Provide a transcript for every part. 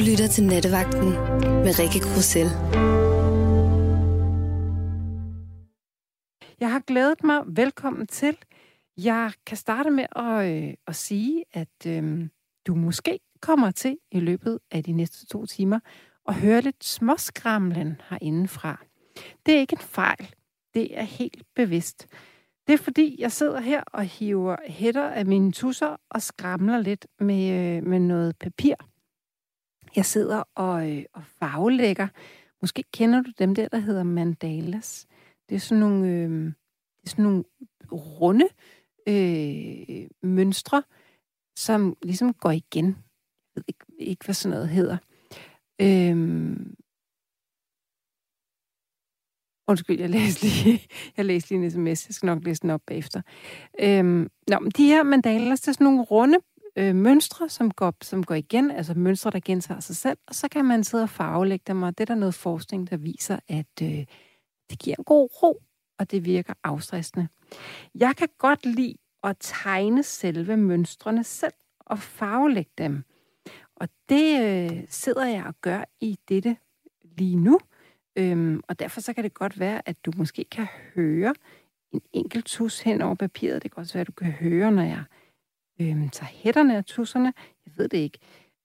lytter til Nattevagten med Rikke Grussel. Jeg har glædet mig. Velkommen til. Jeg kan starte med at, øh, at sige, at øh, du måske kommer til i løbet af de næste to timer at høre lidt småskramlen herindefra. Det er ikke en fejl. Det er helt bevidst. Det er fordi, jeg sidder her og hiver hætter af mine tusser og skramler lidt med, øh, med noget papir. Jeg sidder og, øh, og farvelægger. Måske kender du dem der, der hedder mandalas. Det er sådan nogle, øh, det er sådan nogle runde øh, mønstre, som ligesom går igen. Jeg ved ikke, ikke hvad sådan noget hedder. Øhm, Undskyld, jeg læste lige, jeg læste lige en sms. Jeg skal nok læse den op bagefter. Øhm, nå, men de her mandalas, det er sådan nogle runde øh, mønstre, som går, som går igen, altså mønstre, der gentager sig selv, og så kan man sidde og farvelægge dem, og det er der noget forskning, der viser, at øh, det giver en god ro, og det virker afstressende. Jeg kan godt lide at tegne selve mønstrene selv og farvelægge dem. Og det øh, sidder jeg og gør i dette lige nu. Øhm, og derfor så kan det godt være, at du måske kan høre en enkelt tus hen over papiret. Det kan også være, at du kan høre, når jeg øhm, tager hætterne og tusserne. Jeg ved det ikke.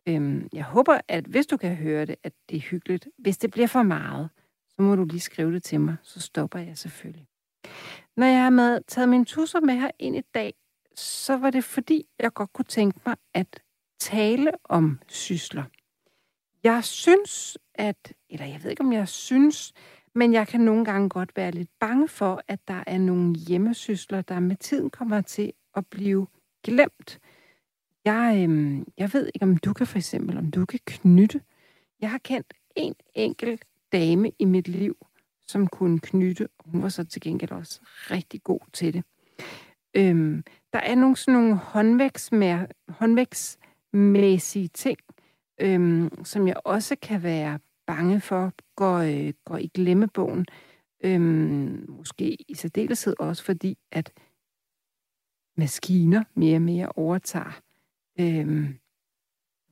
Øhm, jeg håber, at hvis du kan høre det, at det er hyggeligt. Hvis det bliver for meget, så må du lige skrive det til mig. Så stopper jeg selvfølgelig. Når jeg har med, taget mine tusser med her ind i dag, så var det fordi, jeg godt kunne tænke mig at tale om sysler. Jeg synes, at, eller jeg ved ikke, om jeg synes, men jeg kan nogle gange godt være lidt bange for, at der er nogle hjemmesysler, der med tiden kommer til at blive glemt. Jeg, øhm, jeg ved ikke, om du kan for eksempel, om du kan knytte. Jeg har kendt en enkelt dame i mit liv, som kunne knytte. Hun var så til gengæld også rigtig god til det. Øhm, der er nogle sådan nogle håndvægsmæssige ting, øhm, som jeg også kan være bange for, går, øh, går i glemmebogen. Øhm, måske i særdeleshed også fordi, at maskiner mere og mere overtager øhm,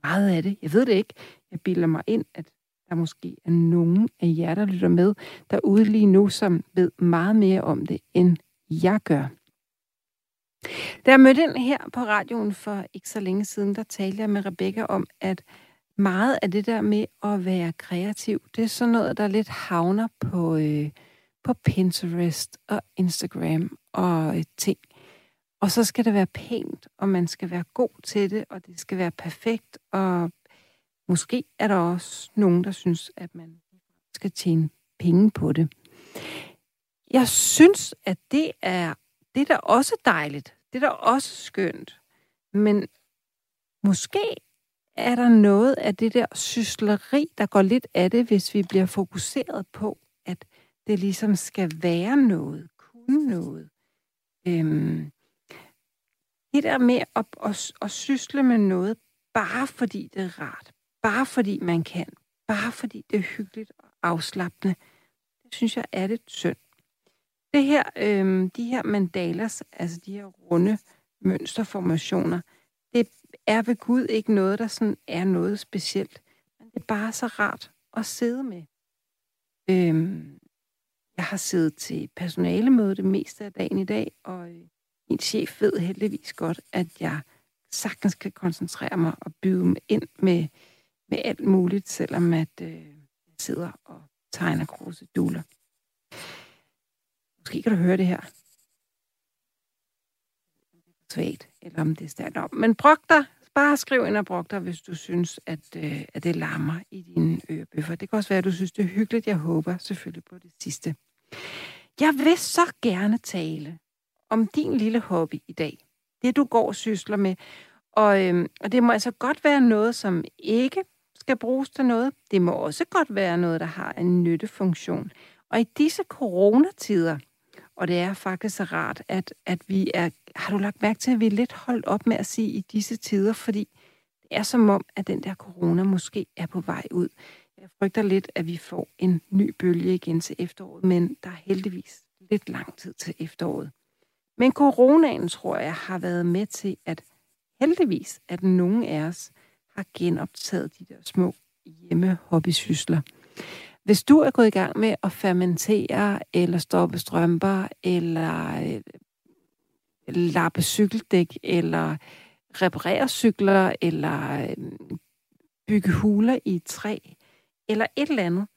meget af det. Jeg ved det ikke. Jeg bilder mig ind, at der måske er nogen af jer, der lytter med derude lige nu, som ved meget mere om det, end jeg gør. Da jeg mødte ind her på radioen for ikke så længe siden, der talte jeg med Rebecca om, at meget af det der med at være kreativ, det er sådan noget, der lidt havner på, øh, på Pinterest og Instagram og øh, ting. Og så skal det være pænt, og man skal være god til det, og det skal være perfekt, og måske er der også nogen, der synes, at man skal tjene penge på det. Jeg synes, at det er, det er da også dejligt. Det er da også skønt. Men måske er der noget af det der sysleri, der går lidt af det, hvis vi bliver fokuseret på, at det ligesom skal være noget, kunne noget. Øhm, det der med at, at, at sysle med noget, bare fordi det er rart, bare fordi man kan, bare fordi det er hyggeligt og afslappende, det synes jeg er lidt synd. Det her, øh, de her mandalas, altså de her runde mønsterformationer, det er ved Gud ikke noget, der sådan er noget specielt. Men det er bare så rart at sidde med. Øhm, jeg har siddet til personalemøde det meste af dagen i dag, og øh, min chef ved heldigvis godt, at jeg sagtens kan koncentrere mig og byde mig ind med, med alt muligt, selvom at øh, jeg sidder og tegner kruseduller. Måske kan du høre det her. Svagt, eller om det er stærkt op. Men brok dig. Bare skriv ind og brok dig, hvis du synes, at, øh, at det larmer i dine ørebøffer. Det kan også være, at du synes, det er hyggeligt. Jeg håber selvfølgelig på det sidste. Jeg vil så gerne tale om din lille hobby i dag. Det, du går og sysler med. Og, øhm, og det må altså godt være noget, som ikke skal bruges til noget. Det må også godt være noget, der har en nyttefunktion. Og i disse coronatider, og det er faktisk så rart, at, at vi er... Har du lagt mærke til, at vi er lidt holdt op med at sige i disse tider, fordi det er som om, at den der corona måske er på vej ud. Jeg frygter lidt, at vi får en ny bølge igen til efteråret, men der er heldigvis lidt lang tid til efteråret. Men coronaen, tror jeg, har været med til, at heldigvis, at nogen af os har genoptaget de der små hjemmehobbysysler. Hvis du er gået i gang med at fermentere, eller stoppe strømper, eller øh, lappe cykeldæk, eller reparere cykler, eller øh, bygge huler i træ, eller et eller andet,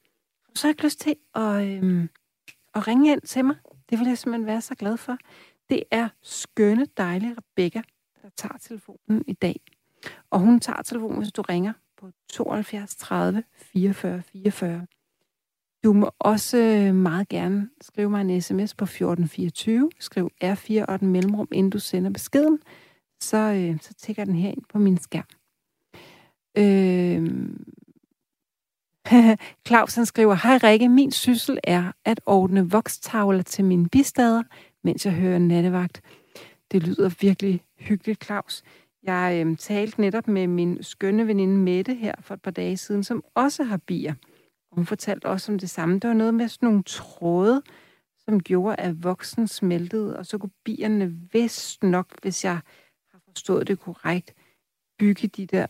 så har jeg lyst til at, øh, at ringe ind til mig. Det vil jeg simpelthen være så glad for. Det er skønne, dejlige Rebecca, der tager telefonen i dag. Og hun tager telefonen, hvis du ringer på 72 30 44 44. Du må også øh, meget gerne skrive mig en sms på 1424. Skriv R4 og den mellemrum, inden du sender beskeden. Så, øh, så tækker den her ind på min skærm. Øh... Claus han skriver, Hej Rikke, min syssel er at ordne vokstavler til mine bistader, mens jeg hører nattevagt. Det lyder virkelig hyggeligt, Claus. Jeg øh, talte netop med min skønne veninde Mette her for et par dage siden, som også har bier. Hun fortalte også om det samme. Der var noget med sådan nogle tråde, som gjorde, at voksen smeltede, og så kunne bierne vist nok, hvis jeg har forstået det korrekt, bygge de der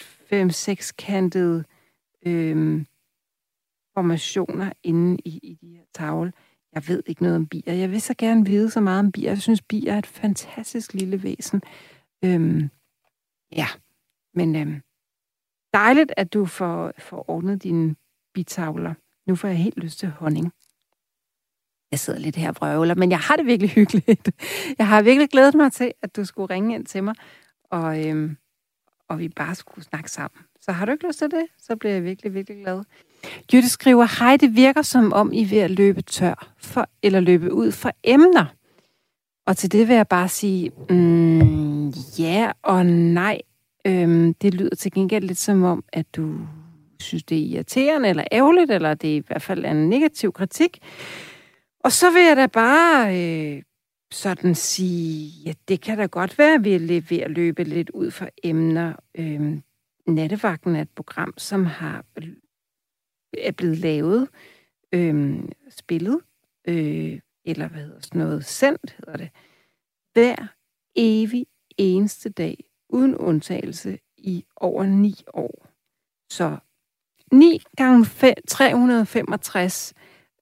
fem sekskantede øh, formationer inde i, i de her tavle. Jeg ved ikke noget om bier. Jeg vil så gerne vide så meget om bier. Jeg synes, bier er et fantastisk lille væsen. Øhm, ja, men øhm, dejligt, at du får, får ordnet dine bitavler. Nu får jeg helt lyst til honning. Jeg sidder lidt her og brøvler, men jeg har det virkelig hyggeligt. Jeg har virkelig glædet mig til, at du skulle ringe ind til mig, og, øhm, og vi bare skulle snakke sammen. Så har du ikke lyst til det, så bliver jeg virkelig, virkelig glad. Jytte skriver, hej, det virker som om I er ved at løbe tør, for, eller løbe ud for emner. Og til det vil jeg bare sige, mm, ja og nej. Øhm, det lyder til gengæld lidt som om, at du synes, det er irriterende eller ærgerligt, eller det er i hvert fald en negativ kritik. Og så vil jeg da bare øh, sådan sige, ja, det kan da godt være, at vi er ved at løbe lidt ud for emner. Øhm, Nattevagten er et program, som har er blevet lavet, øh, spillet, øh, eller hvad hedder sådan noget, sendt hedder det, hver evig eneste dag, uden undtagelse, i over ni år. Så 9 gange 365,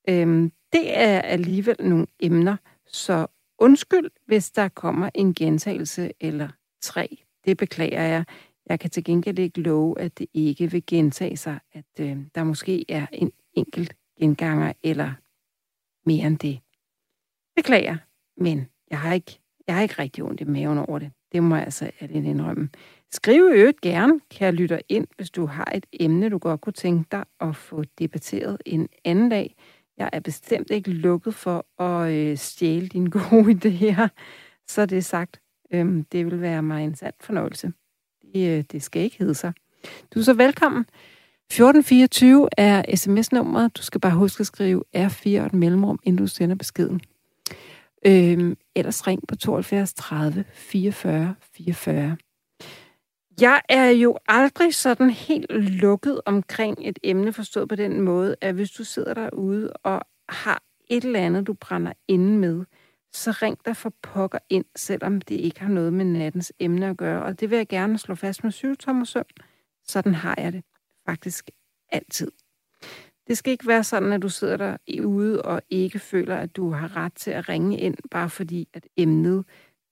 øhm, det er alligevel nogle emner, så undskyld, hvis der kommer en gentagelse eller tre. Det beklager jeg. Jeg kan til gengæld ikke love, at det ikke vil gentage sig, at øh, der måske er en enkelt genganger eller mere end det. Beklager, men jeg har ikke, jeg har ikke rigtig ondt i maven over det. Det må jeg altså ærligt indrømme. Skriv øvrigt gerne, kan lytter lytte ind, hvis du har et emne, du godt kunne tænke dig at få debatteret en anden dag. Jeg er bestemt ikke lukket for at øh, stjæle dine gode idéer, så det er sagt. Øhm, det vil være mig en sand fornøjelse. Det, øh, det skal ikke hedde sig. Du er så velkommen. 1424 er sms-nummeret. Du skal bare huske at skrive R4 og et mellemrum, inden du sender beskeden. Øhm, ellers ring på 72 30 44 44. Jeg er jo aldrig sådan helt lukket omkring et emne, forstået på den måde, at hvis du sidder derude og har et eller andet, du brænder inde med, så ring dig for pokker ind, selvom det ikke har noget med nattens emne at gøre. Og det vil jeg gerne slå fast med syvtommer søm. Sådan har jeg det faktisk altid. Det skal ikke være sådan, at du sidder der ude og ikke føler, at du har ret til at ringe ind, bare fordi at emnet,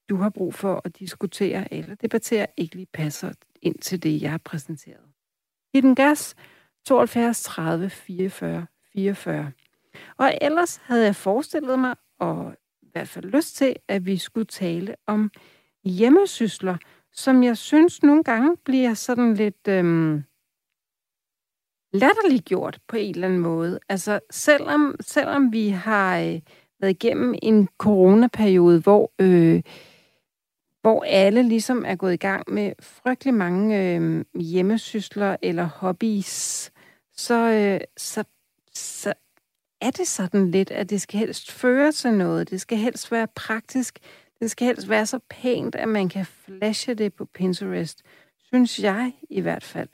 du har brug for at diskutere eller debattere, ikke lige passer ind til det, jeg har præsenteret. I den gas 72 30 44 44. Og ellers havde jeg forestillet mig, og hvert fald lyst til, at vi skulle tale om hjemmesysler, som jeg synes nogle gange bliver sådan lidt... Øhm, latterliggjort på en eller anden måde. Altså, selvom, selvom vi har øh, været igennem en coronaperiode, hvor, øh, hvor alle ligesom er gået i gang med frygtelig mange øh, hjemmesysler eller hobbies, så, øh, så, så er det sådan lidt, at det skal helst føre til noget. Det skal helst være praktisk. Det skal helst være så pænt, at man kan flashe det på Pinterest. Synes jeg i hvert fald.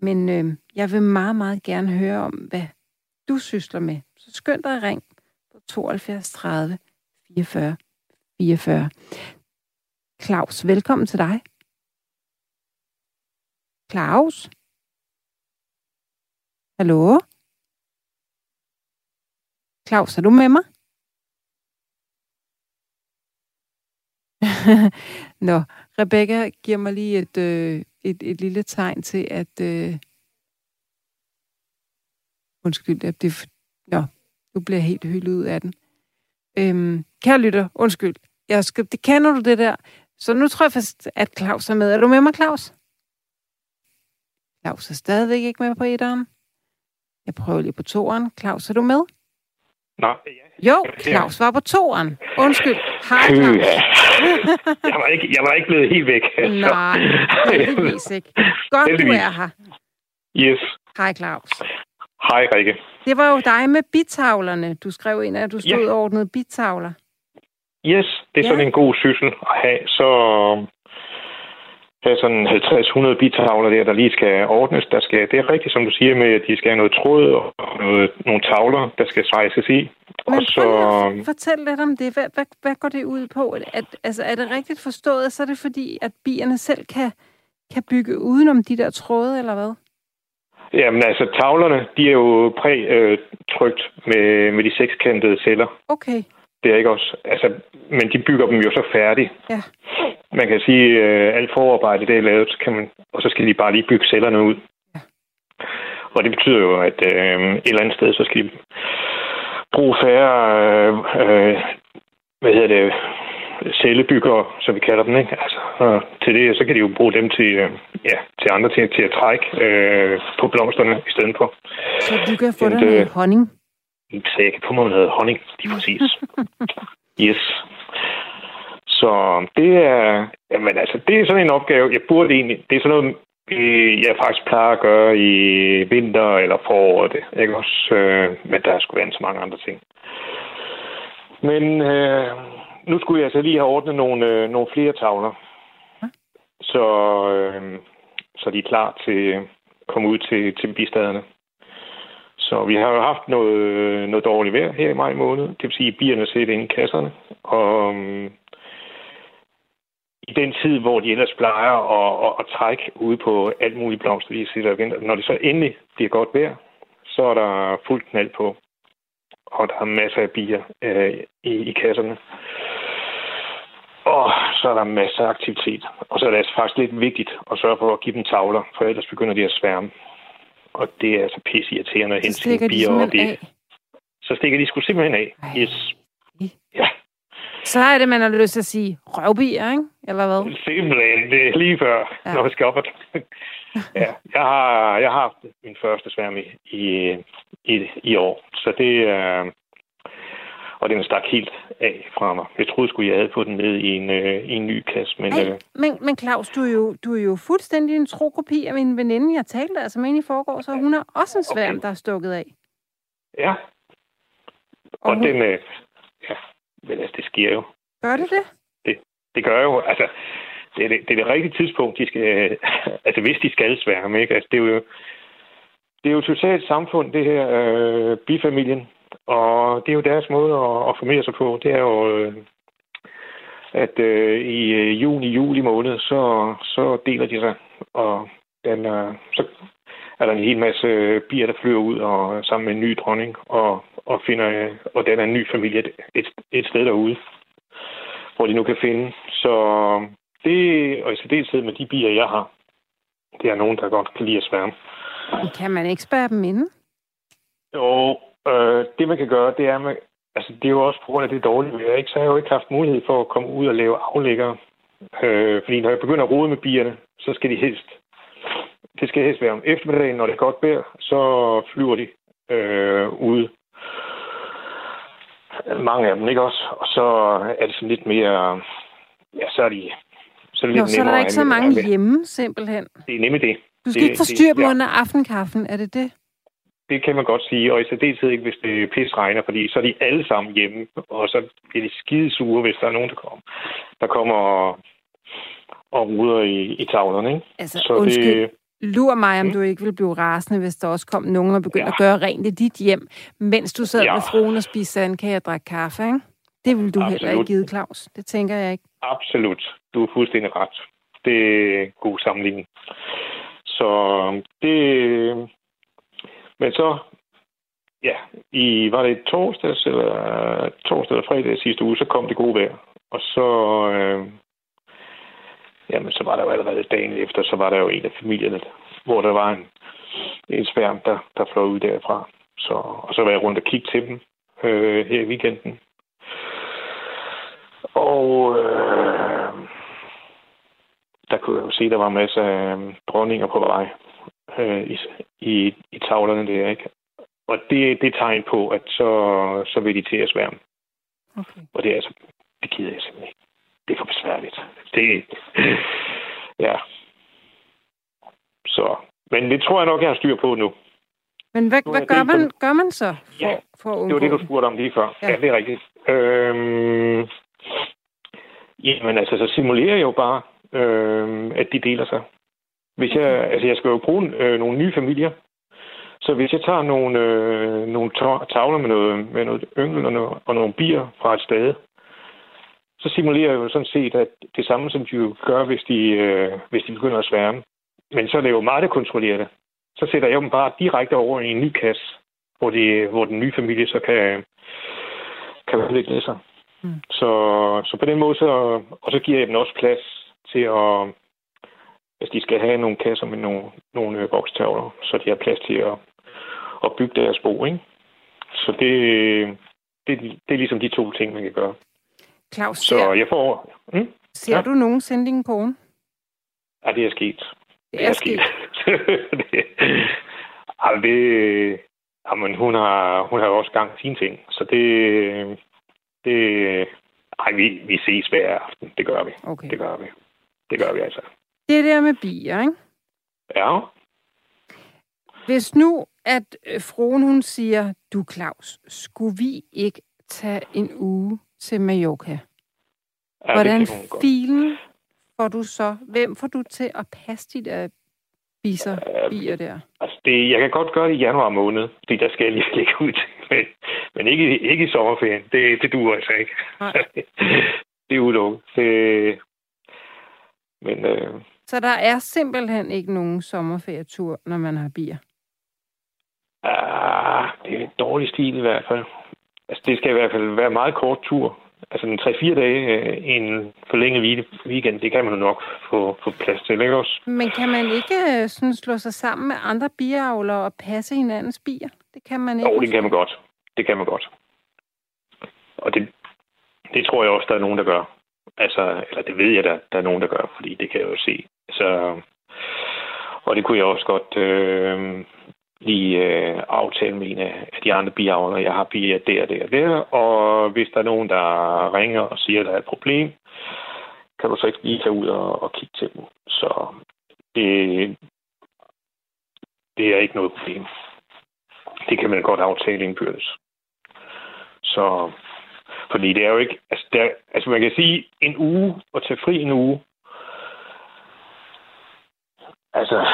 Men øh, jeg vil meget, meget gerne høre om, hvad du sysler med. Så skynd dig at ring på 72 30 44 44. Claus, velkommen til dig. Claus? Hallo? Claus, er du med mig? Nå, Rebecca giver mig lige et, øh, et, et lille tegn til, at... Øh... Undskyld, at det... Nå, nu bliver jeg helt hyldet ud af den. Øhm, kære lytter, undskyld. Jeg skal, det kender du det der. Så nu tror jeg fast, at Claus er med. Er du med mig, Claus? Claus er stadigvæk ikke med på etteren. Jeg prøver lige på toeren. Claus, er du med? Nej. Ja. Jo, Claus var på toeren. Undskyld. Hej, Claus. jeg, var ikke, jeg var ikke blevet helt væk. Nej, heldigvis ikke. Godt, heldigvis. du er her. Yes. Hej, Claus. Hej, Rikke. Det var jo dig med bitavlerne. Du skrev ind, at du stod ja. ordnet bitavler. Yes, det er ja. sådan en god syssel at have. Så sådan 50-100 bitavler der, der lige skal ordnes. Der skal, det er rigtigt, som du siger, med at de skal have noget tråd og noget, nogle tavler, der skal svejses i. Men og så... fortæl lidt om det. Hvad, hvad, hvad går det ud på? At, altså, er det rigtigt forstået, så er det fordi, at bierne selv kan, kan bygge udenom de der tråde, eller hvad? Jamen altså, tavlerne, de er jo præ-trygt med, med de sekskantede celler. Okay. Det er ikke også. Altså, men de bygger dem jo så færdigt. Ja. Man kan sige, at øh, alt forarbejde, det er lavet, kan man, og så skal de bare lige bygge cellerne ud. Ja. Og det betyder jo, at øh, et eller andet sted, så skal de bruge færre, øh, øh, hvad hedder det, cellebyggere, som vi kalder dem, ikke? Altså, og til det, så kan de jo bruge dem til, øh, ja, til andre ting, til at trække øh, på blomsterne i stedet for. Så du kan få den, noget honning? Så jeg kan få mig noget honning, lige præcis. yes. Så det er, jamen altså, det er sådan en opgave, jeg burde egentlig, det er sådan noget, jeg faktisk plejer at gøre i vinter eller foråret, ikke også? Øh, men der skulle være så mange andre ting. Men øh, nu skulle jeg så lige have ordnet nogle, øh, nogle flere tavler. Så, øh, så de er klar til at komme ud til, til bistaderne. Så vi har jo haft noget, noget dårligt vejr her i maj måned. Det vil sige, at bierne sidder inde i kasserne. Og um, i den tid, hvor de ellers plejer at, at, at trække ude på alt muligt blomster, de sidder og venter. Når det så endelig bliver godt vejr, så er der fuldt knald på. Og der er masser af bier øh, i, i kasserne. Og så er der masser af aktivitet. Og så er det altså faktisk lidt vigtigt at sørge for at give dem tavler, for ellers begynder de at sværme. Og det er altså pisse irriterende at hente sine bier op i. Så stikker de sgu simpelthen af. Ej. Yes. Ja. Så er det, man har lyst til at sige røvbier, ikke? Eller hvad? Simpelthen. Det er lige før, ja. når vi skal op. ja, jeg har, jeg har haft min første sværm i, i, i, i år. Så det er... Og den stak helt af fra mig. Jeg troede sgu, jeg havde fået den ned i en, øh, i en ny kasse. Men, Ej, øh, men, men Claus, du er, jo, du er jo fuldstændig en trokopi af min veninde. Jeg talte altså med i forgår, så hun har også en sværm, okay. der er stukket af. Ja. Og, og hun... den... Øh, ja, men altså, det sker jo. Gør det det? Det, det gør jo. Altså, det er det, det er det rigtige tidspunkt, de skal... altså, hvis de skal sværme, ikke? Altså, det er jo... Det er jo totalt samfund, det her øh, bifamilien. Og det er jo deres måde at, at formere sig på. Det er jo, øh, at øh, i øh, juni, juli måned, så, så deler de sig. Og den, øh, så er der en hel masse bier, der flyver ud og sammen med en ny dronning og, og finder, og den er en ny familie et, et sted derude, hvor de nu kan finde. Så det, og i særdeleshed med de bier, jeg har, det er nogen, der godt kan lide at sværme. Kan man ikke spærre dem inde? Jo, Øh, det, man kan gøre, det er, man, altså, det er jo også på grund af det dårlige vejr, ikke? så har jeg jo ikke haft mulighed for at komme ud og lave aflægger. Øh, fordi når jeg begynder at rode med bierne, så skal de helst, det skal helst være om eftermiddagen, når det er godt vejr, så flyver de øh, ude. Mange af dem, ikke også? Og så er det sådan lidt mere, ja, så er de så er, det lidt Nå, så er der ikke så mange hjemme, simpelthen. Det er nemlig det. Du skal det, ikke forstyrre dem ja. under aftenkaffen, er det det? Det kan man godt sige, og i særdeleshed ikke, hvis det pis regner, fordi så er de alle sammen hjemme, og så bliver de skide sure, hvis der er nogen, der kommer, der kommer og, og ruder i, i tavlerne. Ikke? Altså, så undskyld. Det, Lur mig, om mm. du ikke vil blive rasende, hvis der også kom nogen og begyndte ja. at gøre rent i dit hjem, mens du sad ja. med fruen og spiste sandkage og drak kaffe, ikke? Det vil du Absolut. heller ikke give, Claus. Det tænker jeg ikke. Absolut. Du er fuldstændig ret. Det er god sammenligning. Så det, men så, ja, i, var det torsdags eller, torsdag eller fredag sidste uge, så kom det gode vejr. Og så, øh, jamen, så var der jo allerede dagen efter, så var der jo en af familierne, hvor der var en, en sværm, der, der fløj ud derfra. Så, og så var jeg rundt og kigge til dem øh, her i weekenden. Og øh, der kunne jeg jo se, at der var masser af øh, dronninger på vej øh, i, i, i tavlerne der, ikke? Og det, det er tegn på, at så, så vil de til at sværme. Okay. Og det er altså, det gider jeg simpelthen ikke. Det er for besværligt. Det, ja. Så, men det tror jeg nok, jeg har styr på nu. Men hvad, hvad gør, man, gør man så for, ja, for at det var det, du spurgte om lige før. Ja, ja det er rigtigt. Øhm, jamen altså, så simulerer jeg jo bare, øhm, at de deler sig. Hvis jeg, altså, jeg skal jo bruge øh, nogle nye familier. Så hvis jeg tager nogle, øh, nogle tavler med noget, med noget yngel og, noget, og nogle bier fra et sted, så simulerer jeg jo sådan set at det samme, som de jo gør, hvis de, øh, hvis de begynder at sværme. Men så er det jo meget, der kontrollerer det så sætter jeg dem bare direkte over i en ny kasse, hvor, de, hvor den nye familie så kan, kan udvikle sig. Mm. Så, så på den måde, så, og så giver jeg dem også plads til at, hvis de skal have nogle kasser med nogle, nogle øh, bokstavler, så de har plads til at, at bygge deres bo, ikke? Så det, det, det er ligesom de to ting, man kan gøre. Claus, så ser, jeg får... Mm? Ser ja. du nogensinde din kone? Ja, det er sket. Det er, sket. det, altså det, jamen, hun har, hun har også gang sine ting, så det, det, ej, vi, vi ses hver aften. Det gør vi. Okay. Det gør vi. Det gør vi altså. Det der med bier, ikke? Ja. Hvis nu, at øh, fruen hun siger, du Claus, skulle vi ikke tage en uge til Mallorca? Ja, Hvordan filen får du så? Hvem får du til at passe de der biser, uh, bier der? Altså, det, jeg kan godt gøre det i januar måned, fordi der skal jeg lige lægge ud. Men, men ikke, ikke i sommerferien. Det, det duer altså ikke. det er udelukket. Det, men, uh, så der er simpelthen ikke nogen sommerferietur, når man har bier? Ah, det er en dårlig stil i hvert fald. Altså, det skal i hvert fald være en meget kort tur altså en 3-4 dage øh, en forlænget weekend, det kan man jo nok få, få plads til, ikke også? Men kan man ikke øh, sådan slå sig sammen med andre biavlere og passe hinandens bier? Det kan man ikke. Jo, det kan man godt. Det kan man godt. Og det, det tror jeg også, der er nogen, der gør. Altså, eller det ved jeg, der, der er nogen, der gør, fordi det kan jeg jo se. Så, og det kunne jeg også godt øh, lige øh, aftale med en af de andre biavlere. Jeg har bier der, der, der. Og hvis der er nogen, der ringer og siger, at der er et problem, kan du så ikke lige tage ud og, og kigge til dem. Så det, det er ikke noget problem. Det kan man godt aftale indbyrdes. Så, fordi det er jo ikke... Altså, der, altså man kan sige, en uge og tage fri en uge, altså,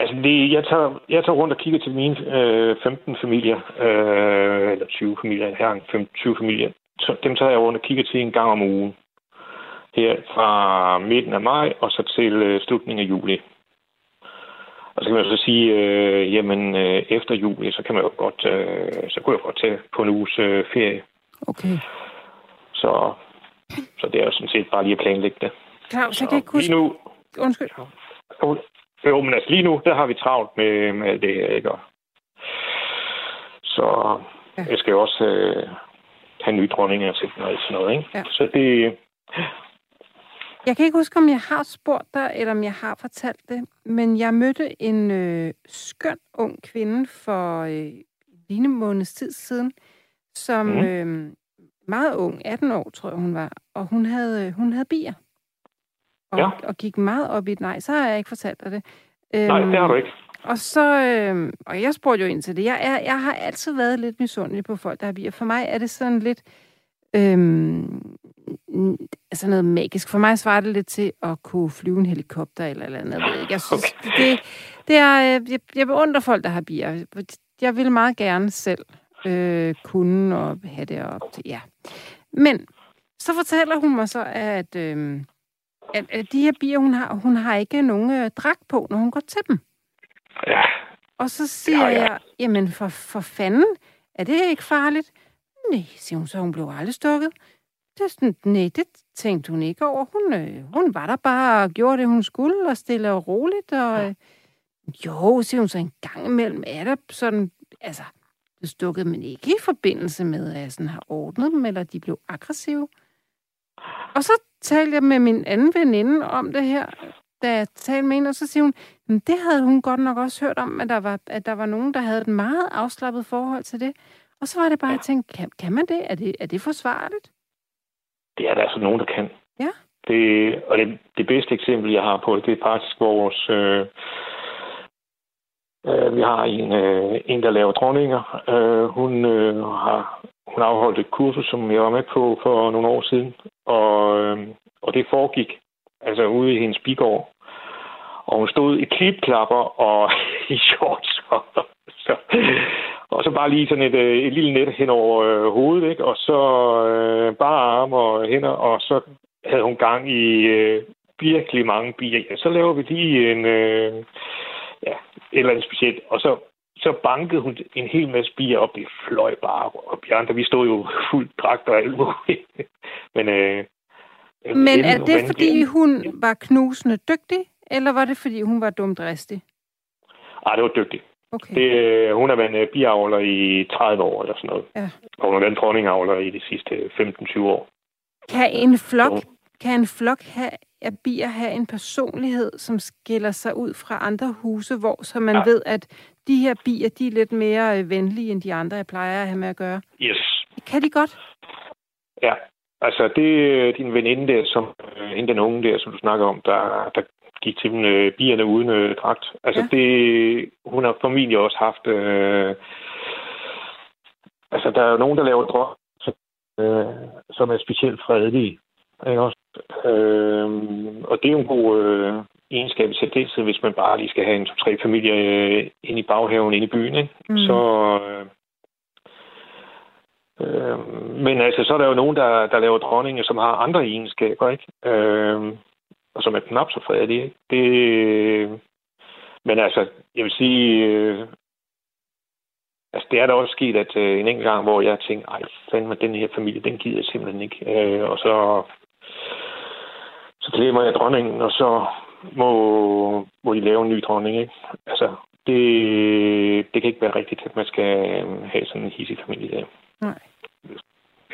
Altså, det, jeg, tager, jeg tager rundt og kigger til mine øh, 15 familier, øh, eller 20 familier, her 20 familier. Så, dem tager jeg rundt og kigger til en gang om ugen. Her fra midten af maj og så til øh, slutningen af juli. Og så kan man så sige, øh, jamen øh, efter juli, så kan man jo godt, øh, så kunne jeg godt tage på en uges øh, ferie. Okay. Så, så det er jo sådan set bare lige at planlægge det. Claus, jeg kan ikke huske... nu, Undskyld. Jo, men altså lige nu, der har vi travlt med, med alt det her, ikke? Så ja. jeg skal jo også øh, have nye dronninger til og sådan noget, ikke? Ja. Så det... Jeg kan ikke huske, om jeg har spurgt dig, eller om jeg har fortalt det, men jeg mødte en øh, skøn ung kvinde for øh, en måneds tid siden, som mm. øh, meget ung, 18 år tror jeg hun var, og hun havde, øh, hun havde bier og, ja. og gik meget op i det. Nej, så har jeg ikke fortalt dig det. Øhm, Nej, det har du ikke. Og så, øhm, og jeg spurgte jo ind til det. Jeg, er, jeg har altid været lidt misundelig på folk, der har bier. For mig er det sådan lidt, øhm, altså noget magisk. For mig svarer det lidt til at kunne flyve en helikopter eller eller andet. Jeg, synes, okay. det, det er, øh, jeg, jeg beundrer folk, der har bier. Jeg vil meget gerne selv øh, kunne og have det op til, ja. Men så fortæller hun mig så, at øh, at, at de her bier, hun har, hun har ikke nogen øh, dragt på, når hun går til dem. Ja. Og så siger Ja, ja. jeg, jamen for, for fanden, er det ikke farligt? Nej, siger hun så, hun blev aldrig stukket. Det er sådan, nej, det tænkte hun ikke over. Hun, øh, hun var der bare og gjorde det, hun skulle, og stille og roligt. Og, øh, jo, siger hun så, en gang imellem er der sådan, altså, det stukket, men ikke i forbindelse med, at jeg sådan har ordnet dem, eller de blev aggressive. Og så talte jeg med min anden veninde om det her, da jeg talte med hende, og så siger hun, men det havde hun godt nok også hørt om, at der var, at der var nogen, der havde et meget afslappet forhold til det. Og så var det bare, ja. jeg tænkte, kan, kan man det? Er, det? er det forsvarligt? Det er der altså nogen, der kan. Ja. Det, og det, det bedste eksempel, jeg har på det, det er faktisk vores... Øh, øh, vi har en, øh, en, der laver dronninger. Øh, hun, øh, har, hun afholdt et kursus, som jeg var med på for nogle år siden. Og, øh, og det foregik altså ude i hendes bigård. Og hun stod i klipklapper og i shorts. Og, så, og så bare lige sådan et, øh, et lille net hen over øh, hovedet, ikke? Og så øh, bare arme og hænder, og så havde hun gang i øh, virkelig mange bier. Ja, så laver vi lige en, øh, ja, et eller andet specielt. Og så, så bankede hun en hel masse bier op. Det fløj bare. Og vi andre, vi stod jo fuldt dragt og alt muligt. Men, øh, Men er det, vandt fordi hun var knusende dygtig, eller var det, fordi hun var dumt dristig? Ej, det var dygtigt. Okay. Det, øh, hun har været øh, biavler i 30 år eller sådan noget. Ja. Og hun har været dronningavler i de sidste 15-20 år. Kan en flok, Jo. kan en flok have, af bier have en personlighed, som skiller sig ud fra andre huse, hvor så man ja. Ja. ved, at de her bier, de er lidt mere øh, venlige, end de andre, jeg plejer at have med at gøre? Yes. Kan de godt? Ja. Altså, det er din veninde der, som, hende den unge der, som du snakker om, der, der gik til dem, øh, bierne uden øh, dragt. Altså, Ja. det, hun har formentlig også haft... Øh, altså, der er jo nogen, der laver drog, øh, som er specielt fredelige. Ikke også? Øh, og det er jo en god øh, egenskab i særdeleshed, hvis man bare lige skal have en to-tre familier øh, ind i baghaven, ind i byen. Ikke? Mm. Så... Øh, Øh, men altså, så er der jo nogen, der, der laver dronninger, som har andre egenskaber, ikke? Øh, og som er knap så fredelige. ikke? Det, men altså, jeg vil sige, øh, altså det er der også sket, at øh, en enkelt gang, hvor jeg tænkte, ej, fandme, den her familie, den gider jeg simpelthen ikke. Øh, og så, så glemmer jeg dronningen, og så må, må de lave en ny dronning, ikke? Altså, det, det kan ikke være rigtigt, at man skal øh, have sådan en hissig familie der. Nej.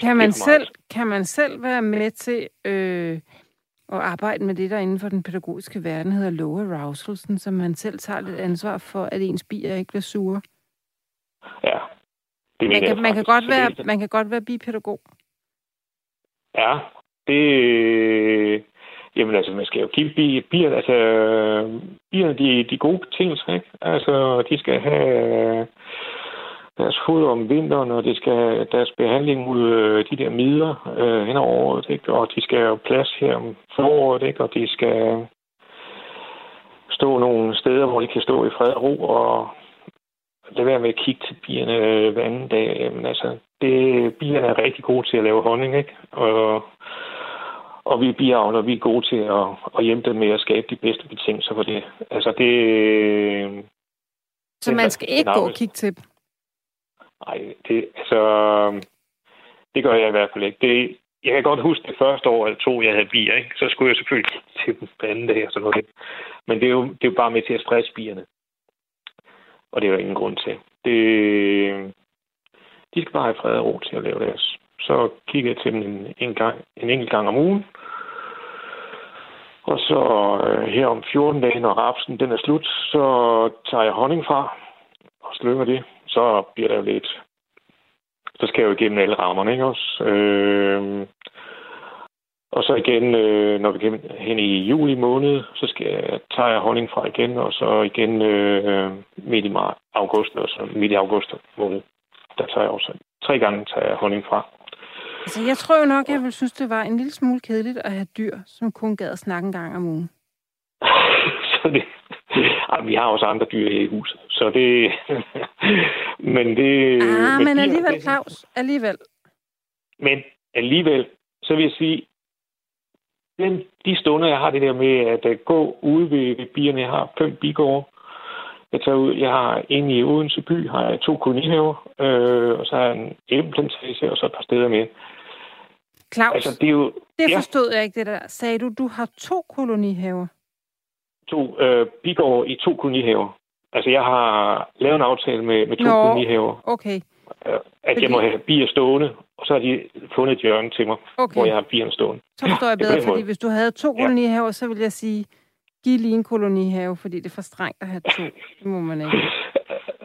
Kan man, selv, kan man selv være med til øh, at arbejde med det, der inden for den pædagogiske verden hedder low arousal, sådan, så man selv tager lidt ansvar for, at ens bier ikke bliver sure? Ja. Det Man kan, man, kan godt være, man kan godt være bipædagog. Ja, det... Jamen altså, man skal jo give bi- bierne, altså, bierne, de, de gode betingelser, ikke? Altså, de skal have deres foder om vinteren, og de skal have deres behandling mod øh, de der midler øh, hen over året, ikke? Og de skal have plads her om foråret, ikke? Og de skal stå nogle steder, hvor de kan stå i fred og ro, og lade være med at kigge til bierne øh, hver anden dag. Jamen, altså, det, bierne er rigtig gode til at lave honning, ikke? Og, og vi biavler, vi er gode til at, at hjælpe dem med at skabe de bedste betingelser for det. Altså, det... Så det er man skal ikke gå og kigge til dem. Nej, det, altså, det gør jeg i hvert fald ikke. Det, jeg kan godt huske det første år eller to, jeg havde bier, ikke? så skulle jeg selvfølgelig til den på anden og sådan noget. Men det er, jo, det er jo bare med til at stresse bierne. Og det er jo ingen grund til. Det, de skal bare have fred og ro til at lave deres. Så kigger jeg til dem en, en, gang, en enkelt gang om ugen. Og så øh, her om 14 dage, når rapsen den er slut, så tager jeg honning fra og slynger det. Så bliver der jo lidt... Så skal jeg jo igennem alle rammerne, ikke også? Øh, og så igen, øh, når vi kommer hen i juli måned, så skal jeg, tager jeg honning fra igen, og så igen øh, midt i mar- august, og så midt i august måned, der tager jeg også tre gange tager jeg honning fra. Altså, jeg tror jo nok, jeg ville synes, det var en lille smule kedeligt at have dyr, som kun gad at snakke en gang om ugen ej, vi har også andre dyr i huset, så det... men det... Ah, men de- alligevel, Claus, alligevel. Men alligevel, så vil jeg sige, den, de stunder, jeg har det der med at uh, gå ude ved, ved bierne, jeg har fem bigårde, Jeg tager ud, jeg har en i Odense by, har jeg to kolonihaver, øh, og så har jeg en æbleplantage, og så et par steder mere. Claus, altså, det, er jo, det forstod ja. jeg ikke, det der. Sagde du, du har to kolonihaver? To øh, bigård i to kolonihaver. Altså, jeg har lavet en aftale med, med to Nå, kolonihaver. okay. Øh, at Fordi... jeg må have bier stående, og så har de fundet et hjørne til mig, okay. hvor jeg har bierne stående. Så forstår jeg bedre, fordi hvis du havde to kolonihaver, så ville jeg sige, giv lige en kolonihave, fordi det er for strengt at have to. Det må man ikke.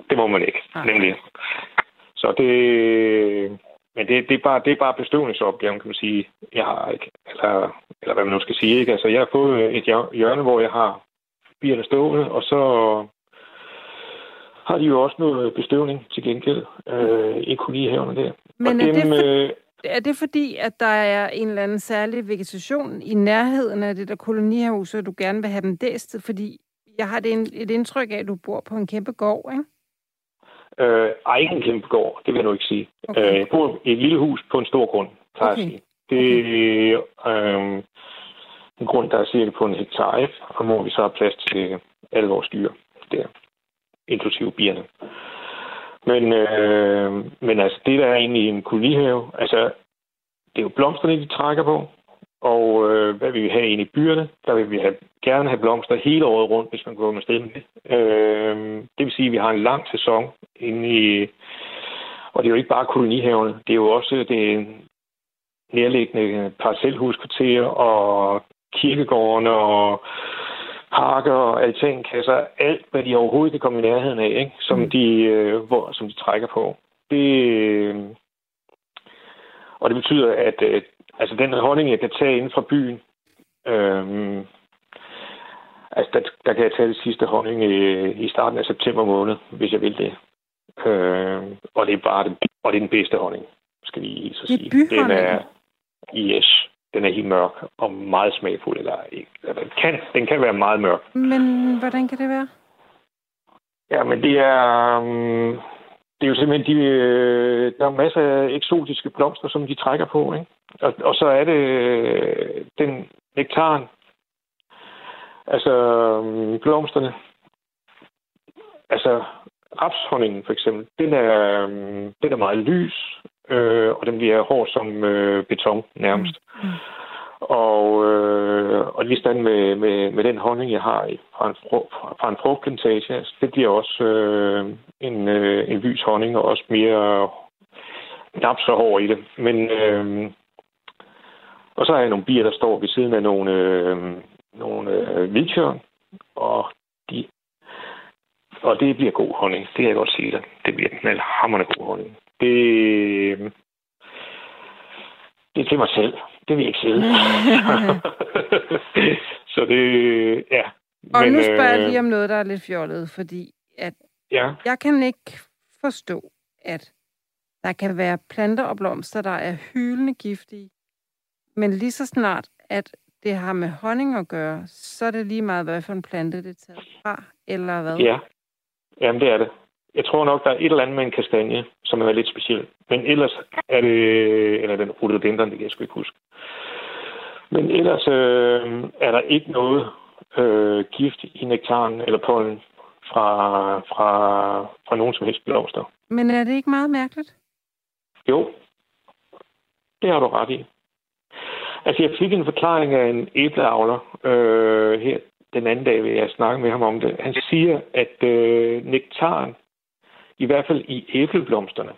det må man ikke, Ej. nemlig. Så det... Men det, det, er bare, det er bare bestøvningsopgaven, kan man sige. Jeg har ikke, eller, eller hvad man nu skal sige, ikke? Altså, jeg har fået et hjørne, hvor jeg har bierne stående, og så har de jo også noget bestøvning til gengæld øh, i kolonihaverne der. Men er, dem, det for, øh, er det fordi, at der er en eller anden særlig vegetation i nærheden af det der kolonihus, og du gerne vil have dem dæstet? Fordi jeg har det en, et indtryk af, at du bor på en kæmpe gård, ikke? Øh, ej, ikke en kæmpe gård, det vil jeg nu ikke sige. Okay. Øh, jeg bor i et lille hus på en stor grund, plejer okay. jeg sige. Det okay. øh, en grund, der er cirka på en hektar, ikke? og hvor vi så har plads til alle vores dyr der inklusive bierne. Men, øh, men altså, det der er egentlig en kolonihave, altså, det er jo blomsterne, de trækker på. Og øh, hvad vil vi have inde i byerne? Der vil vi have, gerne have blomster hele året rundt, hvis man går med sted med det. Øh, det vil sige, at vi har en lang sæson inde i... Og det er jo ikke bare kolonihaverne. Det er jo også det nærliggende parcelhuskvarter og kirkegårdene og parker og altankasser, alt hvad de overhovedet kan komme i nærheden af, ikke? Som, mm. de, øh, hvor, som de trækker på. Det, øh, og det betyder, at øh, altså den honning, jeg kan tage ind fra byen, øh, altså der, der kan jeg tage det sidste honning i, i starten af september måned, hvis jeg vil det. Øh, og det er bare det, og det er den bedste honning, skal vi så sige. Det er Den er, yes den er helt mørk og meget smagfuld. Eller, eller den, kan, den kan være meget mørk. Men hvordan kan det være? Ja, men det er... Um, det er jo simpelthen, de, øh, der er masser af eksotiske blomster, som de trækker på. Ikke? Og, og så er det øh, den nektaren, altså um, blomsterne, altså rapshonningen for eksempel, den er, um, den er meget lys, øh, og den bliver hård som øh, beton nærmest. Mm. Og, øh, og lige stand med, med, med den honning, jeg har fra en, fra en frugtplantage, altså, det bliver også øh, en, øh, en lys honning, og også mere knap så hård i det. Men, øh, og så er jeg nogle bier, der står ved siden af nogle, øh, nogle øh, hvidtjørn, og de og det bliver god honning. Det kan jeg godt sige dig. Det bliver en hammerende god honning det, til mig selv. Det vil jeg ikke sige. så det, ja. Og Men, nu spørger jeg øh, lige om noget, der er lidt fjollet, fordi at ja. jeg kan ikke forstå, at der kan være planter og blomster, der er hyldende giftige, men lige så snart, at det har med honning at gøre, så er det lige meget, hvad for en plante det er taget fra, eller hvad? Ja, Jamen, det er det. Jeg tror nok, der er et eller andet med en kastanje, som er lidt speciel. Men ellers er det... Eller den rhododendron, det kan jeg sgu ikke huske. Men ellers øh, er der ikke noget øh, gift i nektaren eller pollen fra, fra, fra nogen som helst blomster. Men er det ikke meget mærkeligt? Jo, det har du ret i. Altså, jeg fik en forklaring af en æbleavler øh, her den anden dag, vil jeg snakke med ham om det. Han siger, at øh, nektaren i hvert fald i æbleblomsterne.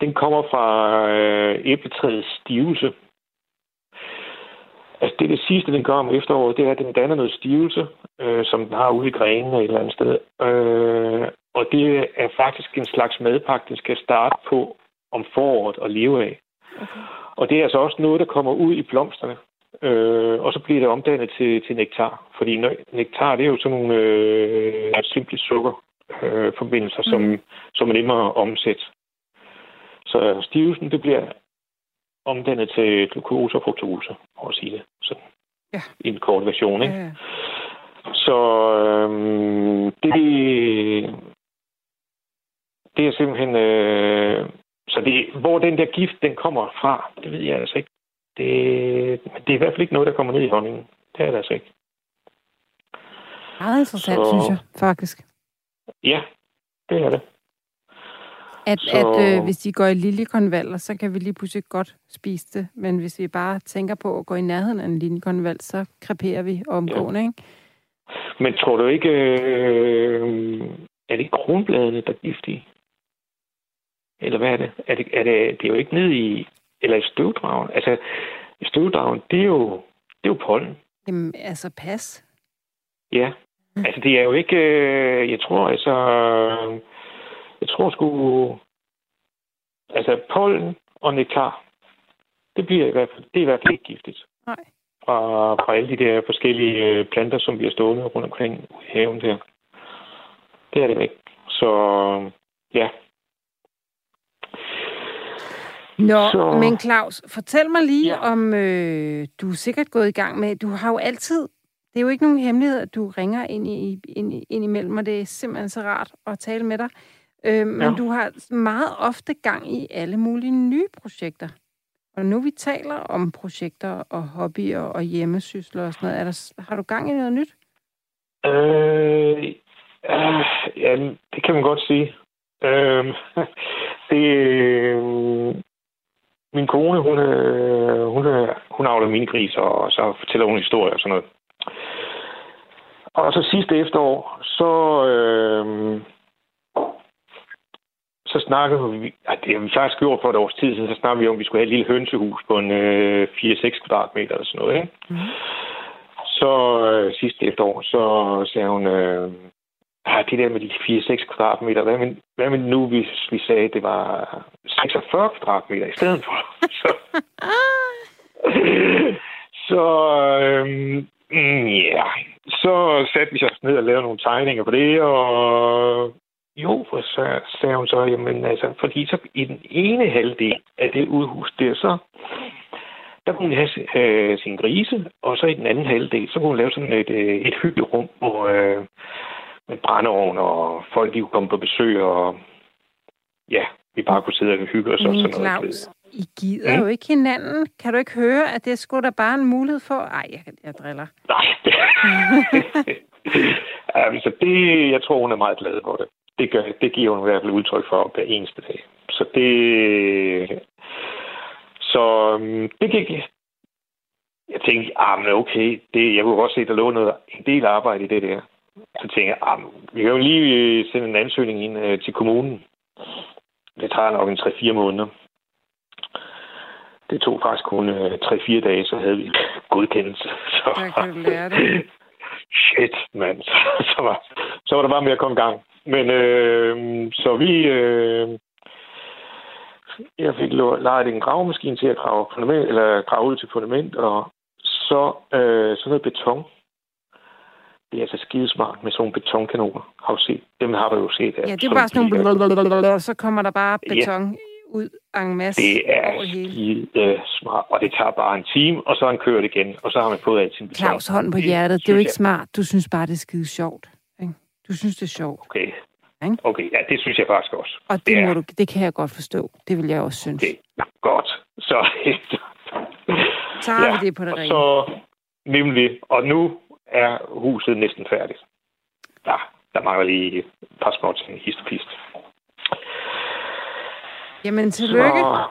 Den kommer fra øh, æbletræets stivelse. Altså det, det sidste, den gør om efteråret, det er, at den danner noget stivelse, øh, som den har ude i grenen et eller andet sted. Øh, og det er faktisk en slags madpakke, den skal starte på om foråret og leve af. Okay. Og det er altså også noget, der kommer ud i blomsterne. Øh, og så bliver det omdannet til, til nektar. Fordi nektar, det er jo sådan nogle øh, simple sukker, øh, forbindelser, mm. som, som er nemmere at omsætte. Så stivelsen, det bliver omdannet til glukose og fruktose, for at sige det sådan. Ja. I en kort version, ikke? Ja, ja. Så øhm, det, det er simpelthen... Øh, så det, hvor den der gift, den kommer fra, det ved jeg altså ikke. Det, det er i hvert fald ikke noget, der kommer ned i honningen. Det er det altså ikke. Meget interessant, så... synes jeg, faktisk. Ja, det er det. At, så... at øh, hvis de går i liljekonvalder, så kan vi lige pludselig godt spise det. Men hvis vi bare tænker på at gå i nærheden af en liljekonvald, så kreperer vi omgående, ja. ikke? Men tror du ikke, øh, er det kronbladene, der er giftige? Eller hvad er det? Er det, er det, det er jo ikke ned i, eller i støvdragen. Altså, støvdragen, det er jo, det er jo pollen. Jamen, altså pas. Ja. Mm. Altså, det er jo ikke, øh, jeg tror altså, jeg tror sgu, altså pollen og nektar, det bliver i hvert fald, det er i hvert fald ikke giftigt. Nej. Fra, fra alle de der forskellige øh, planter, som bliver stående rundt omkring i haven der. Det er det ikke. Så ja, Nå, så... men Claus, fortæl mig lige ja. om, øh, du er sikkert gået i gang med, du har jo altid, det er jo ikke nogen hemmelighed, at du ringer ind, i, ind, ind imellem, og det er simpelthen så rart at tale med dig. Øh, men ja. du har meget ofte gang i alle mulige nye projekter. Og nu vi taler om projekter og hobbyer og hjemmesysler og sådan noget, er der, har du gang i noget nyt? Øh, øh, ja, det kan man godt sige. Øh, det, øh, min kone, hun, øh, hun, øh, hun avler minigris, og så fortæller hun historier og sådan noget. Og så sidste efterår, så, øh, så snakkede vi, at det har vi faktisk gjort for et års tid siden, så snakkede vi om, at vi skulle have et lille hønsehus på en øh, 4-6 kvadratmeter eller sådan noget. Ikke? Mm. Så øh, sidste efterår, så sagde hun, øh, Ja, det der med de 4-6 kvadratmeter, hvad med, hvad med nu, hvis vi sagde, at det var 46 kvadratmeter i stedet for? så, så øhm, mm, ja, så satte vi os ned og lavede nogle tegninger på det, og jo, for så sagde hun så, jamen altså, fordi så i den ene halvdel af det udhus der, så der kunne hun have øh, sin grise, og så i den anden halvdel, så kunne hun lave sådan et, øh, et hyggeligt rum, hvor, øh, med brændeovn, og folk de kunne komme på besøg, og ja, vi bare kunne sidde og hygge os. Og sådan Claus, noget. I gider mm. jo ikke hinanden. Kan du ikke høre, at det skulle da bare en mulighed for? Ej, jeg, jeg driller. Nej. altså, det, jeg tror, hun er meget glad for det. Det, gør, det giver hun i hvert fald udtryk for hver eneste dag. Så det... Så øhm, det gik... Jeg tænkte, ah, men okay, det, jeg kunne godt se, at der lå noget, en del arbejde i det der. Så tænker jeg, ah, vi kan jo lige øh, sende en ansøgning ind øh, til kommunen. Det tager nok en 3-4 måneder. Det tog faktisk kun øh, 3-4 dage, så havde vi godkendelse. Så, Der kan du lære det. Shit, mand. Så, så, var, så var der bare med at komme i gang. Men øh, så vi... Øh, jeg fik lejet en gravemaskine til at grave, fundament, eller grave ud til fundament, og så øh, sådan noget beton det er altså skidesmart med sådan nogle betonkanoner. Har du set? Dem har du jo set. Ja, det er bare sådan nogle... Og så kommer der bare beton. Ud en masse Det er skide smart, og det tager bare en time, og så har han kørt igen, og så har man fået alt sin beton. Claus, hånd på hjertet. Det er jo ikke smart. Du synes bare, det er skide sjovt. Ikke? Du synes, det er sjovt. Okay. Okay, ja, det synes jeg faktisk også. Og det, det, må du, det kan jeg godt forstå. Det vil jeg også synes. Det er godt. Så, så har ja, vi det på det rene. Så, nemlig. Og nu er huset næsten færdigt. Ja, der mangler lige et par små ting, hist og pist. Jamen, tillykke. Så,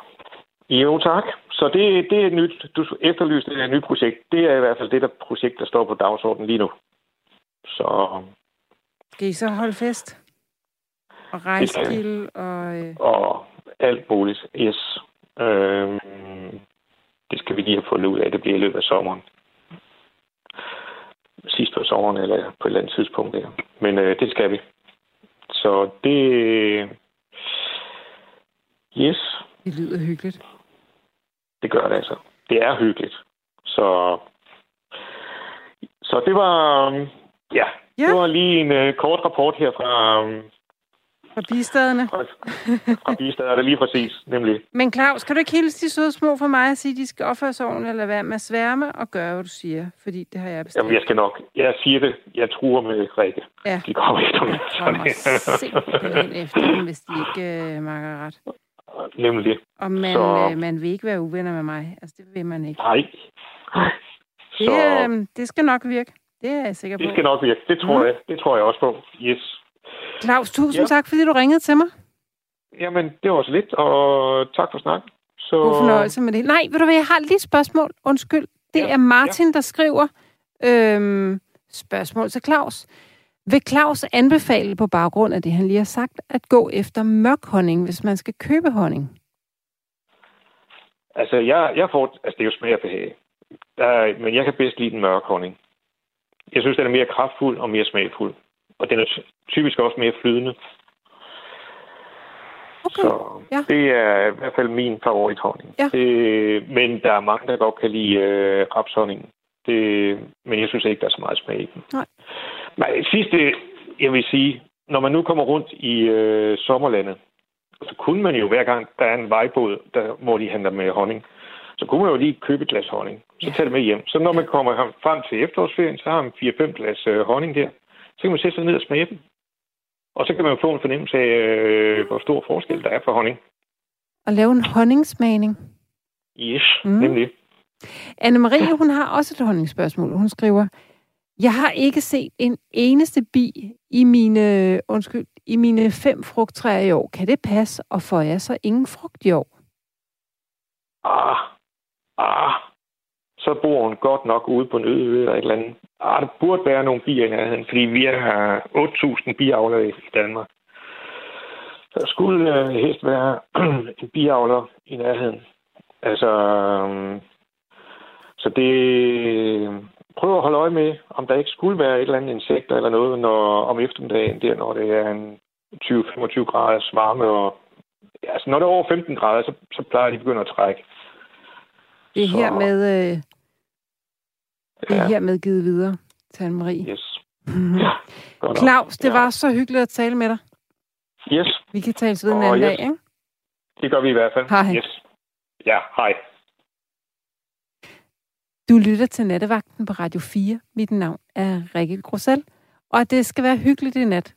jo, tak. Så det, det er et nyt, du efterlyste et nyt projekt. Det er i hvert fald det der projekt, der står på dagsordenen lige nu. Så... Skal I så holde fest? Og rejse til og... Øh... Og alt muligt, yes. Øhm, det skal vi lige have fundet ud af. Det bliver i løbet af sommeren sidst på sommeren eller på et eller andet tidspunkt. Der. Men øh, det skal vi. Så det... Yes. Det lyder hyggeligt. Det gør det altså. Det er hyggeligt. Så, så det var... Ja, ja. det var lige en uh, kort rapport her fra, um, fra bistaderne. Fra, fra bistaderne, lige præcis, nemlig. Men Claus, kan du ikke hilse de søde små for mig og sige, at de skal opføre sig ordentligt, eller være med at sværme og gøre, hvad du siger? Fordi det har jeg bestemt. Jamen, jeg skal nok. Jeg siger det. Jeg truer med Rikke. Ja. De kommer efter mig. Jeg kommer simpelthen efter dem, hvis de ikke øh, makker ret. Nemlig. Og man, så... øh, man vil ikke være uvenner med mig. Altså, det vil man ikke. Nej. Det, øh, det skal nok virke. Det er jeg sikker på. Det skal nok virke. Det tror, mm. jeg, det tror jeg også på. Yes. Claus, tusind ja. tak, fordi du ringede til mig. Jamen, det var så lidt, og tak for snakken. Så... God fornøjelse med det. Nej, ved du hvad, jeg har lige et spørgsmål. Undskyld. Det ja. er Martin, ja. der skriver øhm, spørgsmål til Claus. Vil Claus anbefale på baggrund af det, han lige har sagt, at gå efter mørk honning, hvis man skal købe honning? Altså, jeg, jeg får... Altså, det er jo smag og behag. Der, men jeg kan bedst lide den mørke honning. Jeg synes, den er mere kraftfuld og mere smagfuld. Og den er typisk også mere flydende. Okay. Så ja. det er i hvert fald min favorithonning. Ja. Det, men der er mange, der godt kan lide øh, rapshonning. Det, men jeg synes ikke, der er så meget smag i den. Nej. Men sidste, jeg vil sige, når man nu kommer rundt i øh, sommerlandet, så kunne man jo hver gang, der er en vejbåd, der, hvor de handler med honning, så kunne man jo lige købe et glas honning. Så tage det med hjem. Så når man kommer frem til efterårsferien, så har man 4-5 glas øh, honning der. Så kan man sætte sig ned og smage dem. Og så kan man få en fornemmelse af, øh, hvor stor forskel der er for honning. Og lave en honningsmagning. Yes, mm. nemlig. Anne-Marie, hun har også et honningsspørgsmål. Hun skriver, jeg har ikke set en eneste bi i mine, undskyld, i mine fem frugttræer i år. Kan det passe, og får jeg så ingen frugt i år? Ah, ah, så bor hun godt nok ude på en øde eller et eller andet. Ah, der burde være nogle bier i nærheden, fordi vi har 8.000 biavler i Danmark. Der skulle øh, helst være en biavler i nærheden. Altså, øh, så det... Prøv at holde øje med, om der ikke skulle være et eller andet insekt eller noget når, om eftermiddagen, der, når det er en 20-25 grader varme. Og, ja, altså, når det er over 15 grader, så, så plejer de at begynde at trække. Det er så, her med... Øh, det er ja. her med givet videre til Anne-Marie. Yes. ja, Claus, det ja. var så hyggeligt at tale med dig. Yes. Vi kan tale ved en anden yes. dag, ikke? Det gør vi i hvert fald. Hej. Yes. Ja, hej. Du lytter til Nattevagten på Radio 4. Mit navn er Rikke Grosel, og det skal være hyggeligt i nat.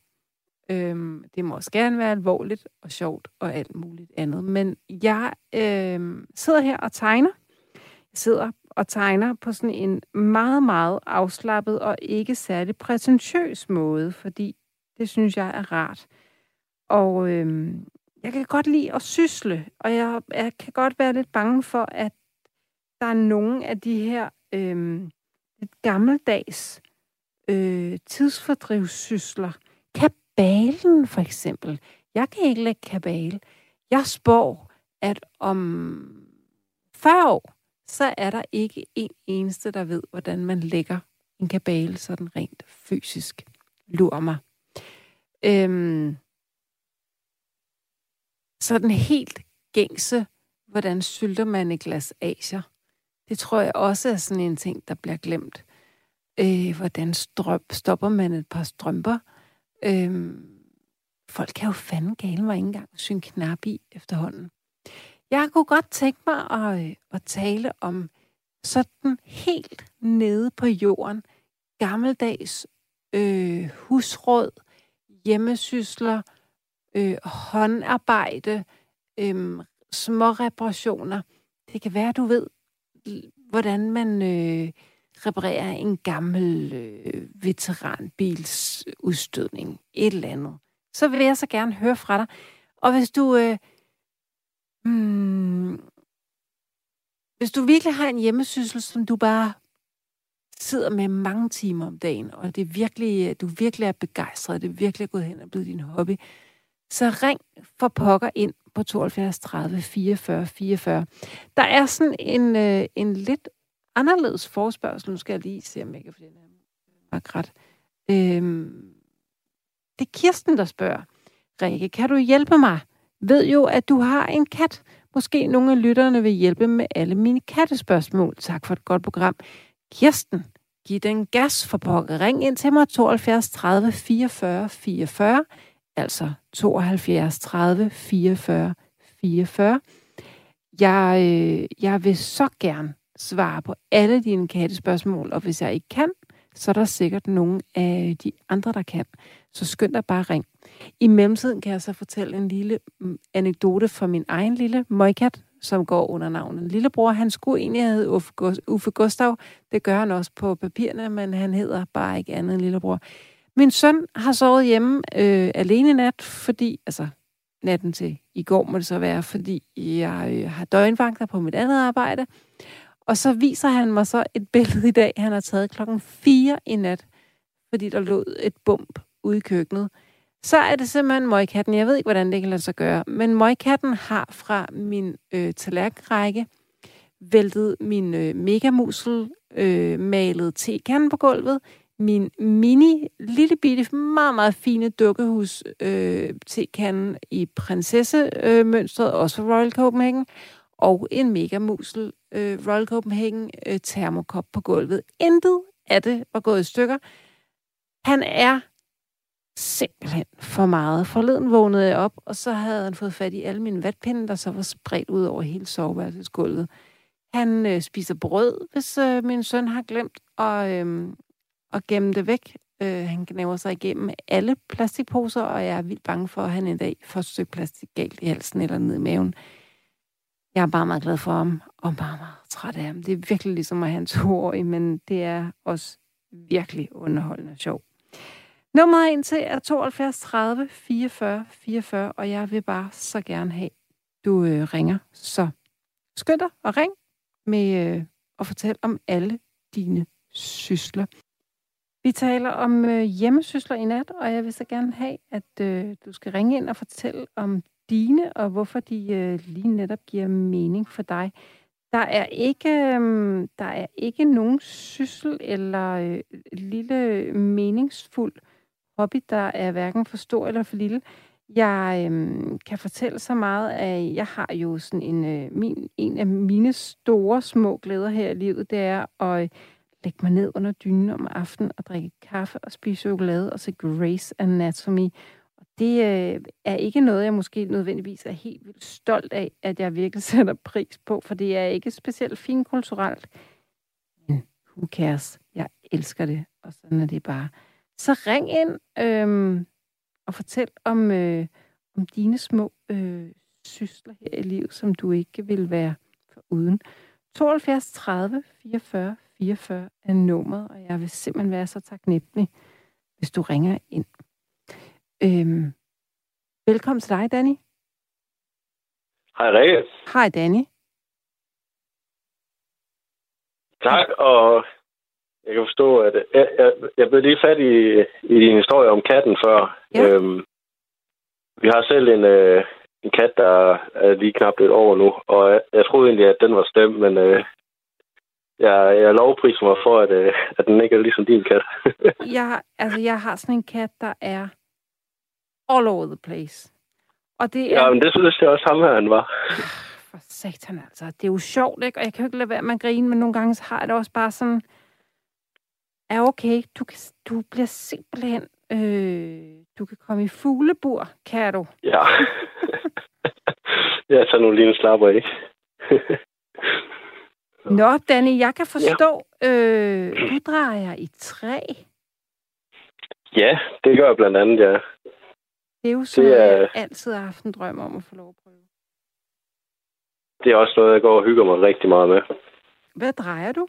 Øhm, det må også gerne være alvorligt og sjovt og alt muligt andet. Men jeg øhm, sidder her og tegner. Jeg sidder og tegner på sådan en meget, meget afslappet og ikke særlig prætentiøs måde, fordi det synes jeg er rart. Og øhm, jeg kan godt lide at sysle, og jeg, jeg kan godt være lidt bange for, at der er nogle af de her øh, lidt gammeldags øh, tidsfordrivssysler. Kabalen for eksempel. Jeg kan ikke lægge kabale. Jeg spår, at om 40 år, så er der ikke en eneste, der ved, hvordan man lægger en kabale sådan rent fysisk. Lur mig. Øhm, sådan helt gængse, hvordan sylter man et glas asier. Det tror jeg også er sådan en ting, der bliver glemt. Øh, hvordan strøm, stopper man et par strømper? Øh, folk kan jo fanden gale mig ikke engang synge knap i efterhånden. Jeg kunne godt tænke mig at, øh, at tale om sådan helt nede på jorden, gammeldags øh, husråd, hjemmesysler, øh, håndarbejde, øh, små reparationer. Det kan være, du ved, hvordan man øh, reparerer en gammel øh, veteranbils udstødning. Et eller andet. Så vil jeg så gerne høre fra dig. Og hvis du... Øh, hmm, hvis du virkelig har en hjemmesyssel, som du bare sidder med mange timer om dagen, og det er virkelig, øh, du virkelig er begejstret, det er virkelig gået hen og blevet din hobby, så ring for pokker ind på 72 30 44 44. Der er sådan en, øh, en lidt anderledes forspørgsel. Nu skal jeg lige se, om jeg kan få den her ret. Øhm, det er Kirsten, der spørger. Rikke, kan du hjælpe mig? Ved jo, at du har en kat. Måske nogle af lytterne vil hjælpe med alle mine kattespørgsmål. Tak for et godt program. Kirsten, giv den gas for pokker. Ring ind til mig 72 30 44 44 altså 72 30 44 44. Jeg, øh, jeg vil så gerne svare på alle dine kattespørgsmål, og hvis jeg ikke kan, så er der sikkert nogen af de andre, der kan. Så skynd dig bare ring. I mellemtiden kan jeg så fortælle en lille mm, anekdote fra min egen lille møgkat, som går under navnet Lillebror. Han skulle egentlig have Uffe, Uffe Gustav. Det gør han også på papirerne, men han hedder bare ikke andet end Lillebror. Min søn har sovet hjemme øh, alene nat, fordi, altså natten til i går må det så være, fordi jeg øh, har døgnvagter på mit andet arbejde. Og så viser han mig så et billede i dag, han har taget klokken 4 i nat, fordi der lå et bump ude i køkkenet. Så er det simpelthen møgkatten. Jeg ved ikke, hvordan det kan lade sig gøre, men møgkatten har fra min øh, tallerkenrække væltet min øh, megamusel øh, malet tekan på gulvet, min mini, lille bitte, meget, meget fine dukkehus øh, tekanden i prinsessemønstret, øh, også fra Royal Copenhagen, og en megamusel øh, Royal Copenhagen øh, termokop på gulvet. Intet af det var gået i stykker. Han er simpelthen for meget. Forleden vågnede jeg op, og så havde han fået fat i alle mine vatpinde, der så var spredt ud over hele soveværelsesgulvet. Han øh, spiser brød, hvis øh, min søn har glemt at, øh, at gemme det væk. Øh, han gnaver sig igennem alle plastikposer, og jeg er vildt bange for, at han en dag får et stykke plastik galt i halsen eller ned i maven. Jeg er bare meget glad for ham, og bare meget træt af ham. Det er virkelig ligesom at have en toårig, men det er også virkelig underholdende og sjov. Nummeret ind til er 72 30 44 44, og jeg vil bare så gerne have, du øh, ringer. Så skynd dig og ring med øh, og fortæl om alle dine sysler. Vi taler om øh, hjemmesysler i nat, og jeg vil så gerne have, at øh, du skal ringe ind og fortælle om dine, og hvorfor de øh, lige netop giver mening for dig. Der er ikke, øh, der er ikke nogen syssel eller øh, lille meningsfuld hobby, der er hverken for stor eller for lille. Jeg øh, kan fortælle så meget, at jeg har jo sådan en, øh, min, en af mine store små glæder her i livet, det er at lægge mig ned under dynen om aftenen og drikke kaffe og spise chokolade og se Grace Anatomy. Og det øh, er ikke noget, jeg måske nødvendigvis er helt vildt stolt af, at jeg virkelig sætter pris på, for det er ikke specielt finkulturelt. Men who cares? Jeg elsker det, og sådan er det bare. Så ring ind øh, og fortæl om, øh, om dine små øh, sysler her i livet, som du ikke vil være for uden. 72 30 44 44 er nummeret, og jeg vil simpelthen være så taknemmelig, hvis du ringer ind. Øhm, velkommen til dig, Danny. Hej, Rikke. Hej, Danny. Tak, og jeg kan forstå, at jeg, jeg, jeg blev lige fat i, i din historie om katten før. Ja. Øhm, vi har selv en, øh, en kat, der er lige knap lidt over nu, og jeg, jeg troede egentlig, at den var stemt, men øh, jeg, jeg lovpriser mig for, at, øh, at den ikke er ligesom din kat. jeg, altså, jeg har sådan en kat, der er all over the place. Og det er... Ja, men det synes jeg også ham her, han var. For satan altså. Det er jo sjovt, ikke? Og jeg kan jo ikke lade være med at grine, men nogle gange så har jeg det også bare sådan... Er okay, du, kan, du bliver simpelthen... Øh, du kan komme i fuglebur, kan du? Ja. jeg tager nu lige en slapper, ikke? Nå, Danny, jeg kan forstå, ja. øh, du drejer i træ. Ja, det gør jeg blandt andet, ja. Det er jo sådan, det er... jeg altid har haft en drøm om at få lov at prøve. Det er også noget, jeg går og hygger mig rigtig meget med. Hvad drejer du?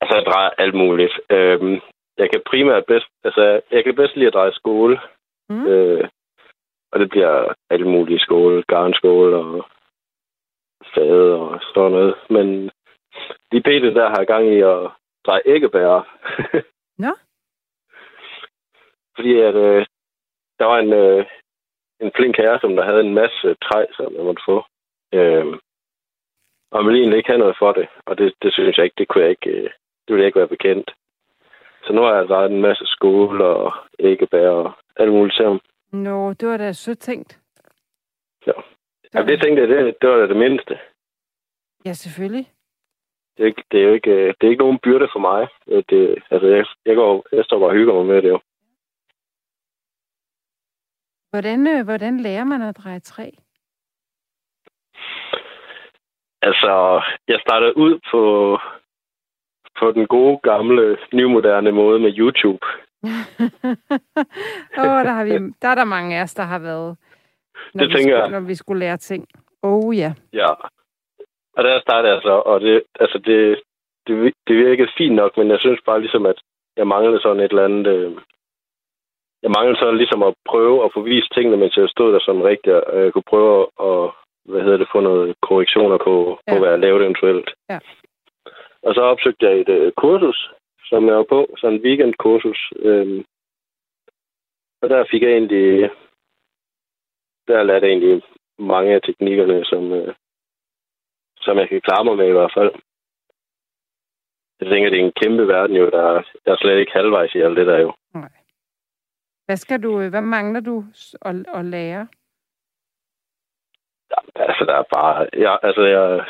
Altså, jeg drejer alt muligt. Øhm, jeg kan primært bedst, altså, jeg kan bedst lide at dreje skole. Mm. Øh, og det bliver alt muligt skole, garnskole og fade og sådan noget. Men de pt. der har gang i at dreje æggebær. Nå? Fordi at øh, der var en, øh, en flink herre, som der havde en masse træ, som jeg måtte få. Øh, og ville egentlig ikke have noget for det. Og det, det synes jeg ikke, det kunne jeg ikke, øh, det ville jeg ikke være bekendt. Så nu har jeg drejet en masse skole og æggebær og alt muligt til ham. Nå, det var da sødt tænkt. Ja. Ja, det tænkte jeg, det, det var da det mindste. Ja, selvfølgelig. Det er, ikke, det er jo ikke, øh, det er ikke nogen byrde for mig. Det, altså, jeg, jeg, går, jeg står bare og hygger mig med det jo. Hvordan, øh, hvordan lærer man at dreje træ? Altså, jeg startede ud på, på den gode, gamle, nymoderne måde med YouTube. Åh, oh, der, har vi, der er der mange af os, der har været, når, det tænker skulle, jeg. når vi skulle lære ting. Oh ja. Ja. Og der startede jeg så, og det, altså det, det, det virkede fint nok, men jeg synes bare ligesom, at jeg manglede sådan et eller andet... Øh, jeg manglede sådan ligesom at prøve at få vist tingene, mens jeg stod der sådan rigtigt, og jeg kunne prøve at, hvad hedder det, få noget korrektioner på, ja. på hvad jeg lavede eventuelt. Ja. Og så opsøgte jeg et øh, kursus, som jeg var på, sådan en weekendkursus. Øh, og der fik jeg egentlig, der lærte jeg egentlig mange af teknikkerne, som, øh, som jeg kan klare mig med i hvert fald. Jeg tænker, det er en kæmpe verden jo, der, der er slet ikke halvvejs i alt det der jo. Nej. Hvad skal du, hvad mangler du at, at lære? Ja, altså, der er bare, ja, altså, jeg,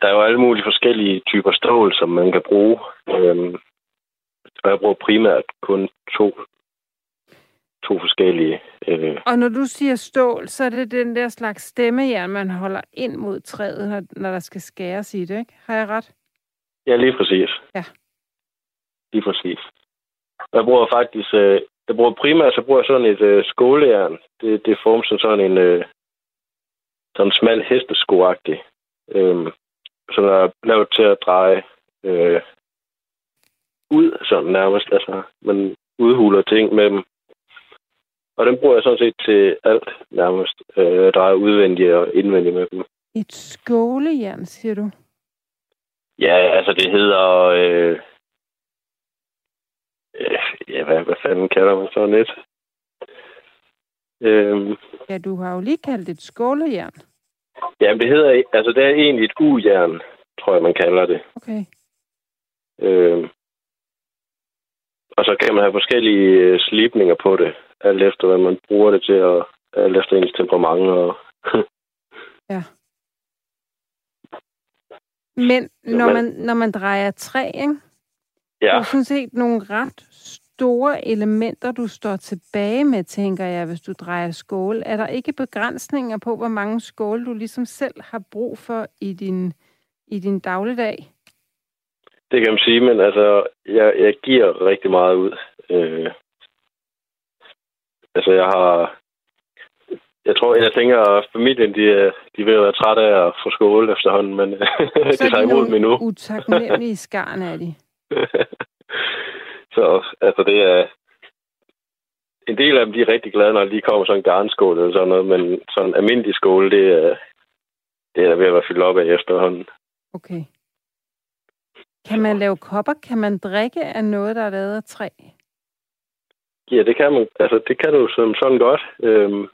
der er jo alle mulige forskellige typer stål, som man kan bruge. Øhm, og jeg bruger primært kun to, to forskellige. Øh. Og når du siger stål, så er det den der slags stemmejern, man holder ind mod træet, når, når der skal skæres i det, ikke? Har jeg ret? Ja, lige præcis. Ja. Lige præcis. Jeg bruger faktisk, øh, jeg bruger primært, så bruger jeg sådan et øh, skålejern. Det, det er formet som sådan en, øh, sådan en smal hesteskoagtig. Øh, som er lavet til at dreje øh, ud, sådan nærmest. Altså, man udhuler ting med dem. Og den bruger jeg sådan set til alt nærmest. Øh, dreje udvendigt og indvendigt med dem. Et skålejern, siger du? Ja, altså det hedder... Øh, øh, ja, hvad, hvad fanden kalder man sådan et? Øh, Ja, du har jo lige kaldt det et skålejern. Jamen, det hedder... Altså, det er egentlig et ujern, tror jeg, man kalder det. Okay. Øh, og så kan man have forskellige øh, slipninger på det, alt efter hvad man bruger det til, og alt efter ens temperament. Og Ja. Men når man, når man drejer træ, ikke? Der ja, er sådan set nogle ret store elementer, du står tilbage med, tænker jeg, hvis du drejer skål. Er der ikke begrænsninger på, hvor mange skåle du ligesom selv har brug for i din, i din dagligdag? det kan man sige, men altså, jeg, jeg giver rigtig meget ud. Øh, altså, jeg har... Jeg tror, jeg tænker, at familien, de, er- de vil være trætte af at få skål efterhånden, men øh, de er tager imod dem endnu. utaknemmelige skarn af de. så altså det er... En del af dem, de er rigtig glade, når de kommer sådan en garnskål eller sådan noget, men sådan en almindelig skål, det er, det er ved at være fyldt op af efterhånden. Okay. Kan man lave kopper? Kan man drikke af noget, der er lavet af træ? Ja, det kan man. Altså, det kan du som sådan godt. Øhm,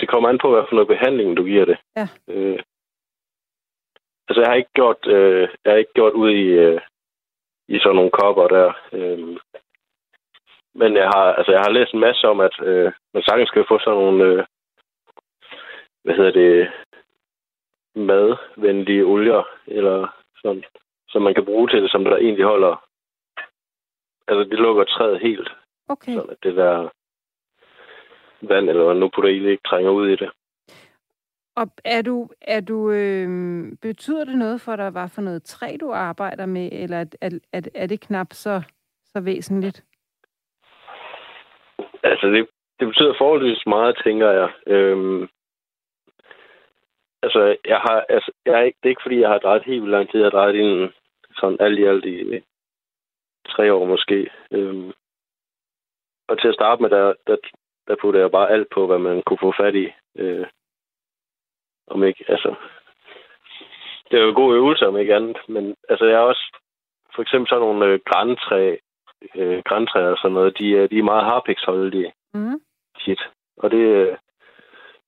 det kommer an på, hvad for noget behandling du giver det. Ja. Øh, altså, jeg har ikke gjort, øh, jeg har ikke gjort ud i, øh, i sådan nogle kopper der. Øhm, men jeg har, altså, jeg har læst en masse om, at øh, man sagtens skal få sådan nogle, øh, hvad hedder det, madvenlige olier, eller sådan, som man kan bruge til det, som der egentlig holder. Altså, det lukker træet helt. Okay. Sådan at det der vand, eller det, ikke trænger ud i det. Og er du, er du, øh, betyder det noget for dig, hvad for noget træ, du arbejder med, eller er, er, er, er det knap så, så væsentligt? Altså, det, det betyder forholdsvis meget, tænker jeg. Øhm, altså, jeg har, altså, jeg er ikke, det er ikke, fordi jeg har drejet helt vildt lang tid. Jeg har drejet inden sådan alt i alt i tre år måske. Øhm, og til at starte med, der, der, der puttede jeg bare alt på, hvad man kunne få fat i. Øh, om ikke, altså... Det er jo en god øvelse, om ikke andet. Men altså, jeg er også... For eksempel sådan nogle øh, græntræ, øh, græntræer og sådan noget, de, er- de er meget harpiksholdige Mm. tit. Og det, øh,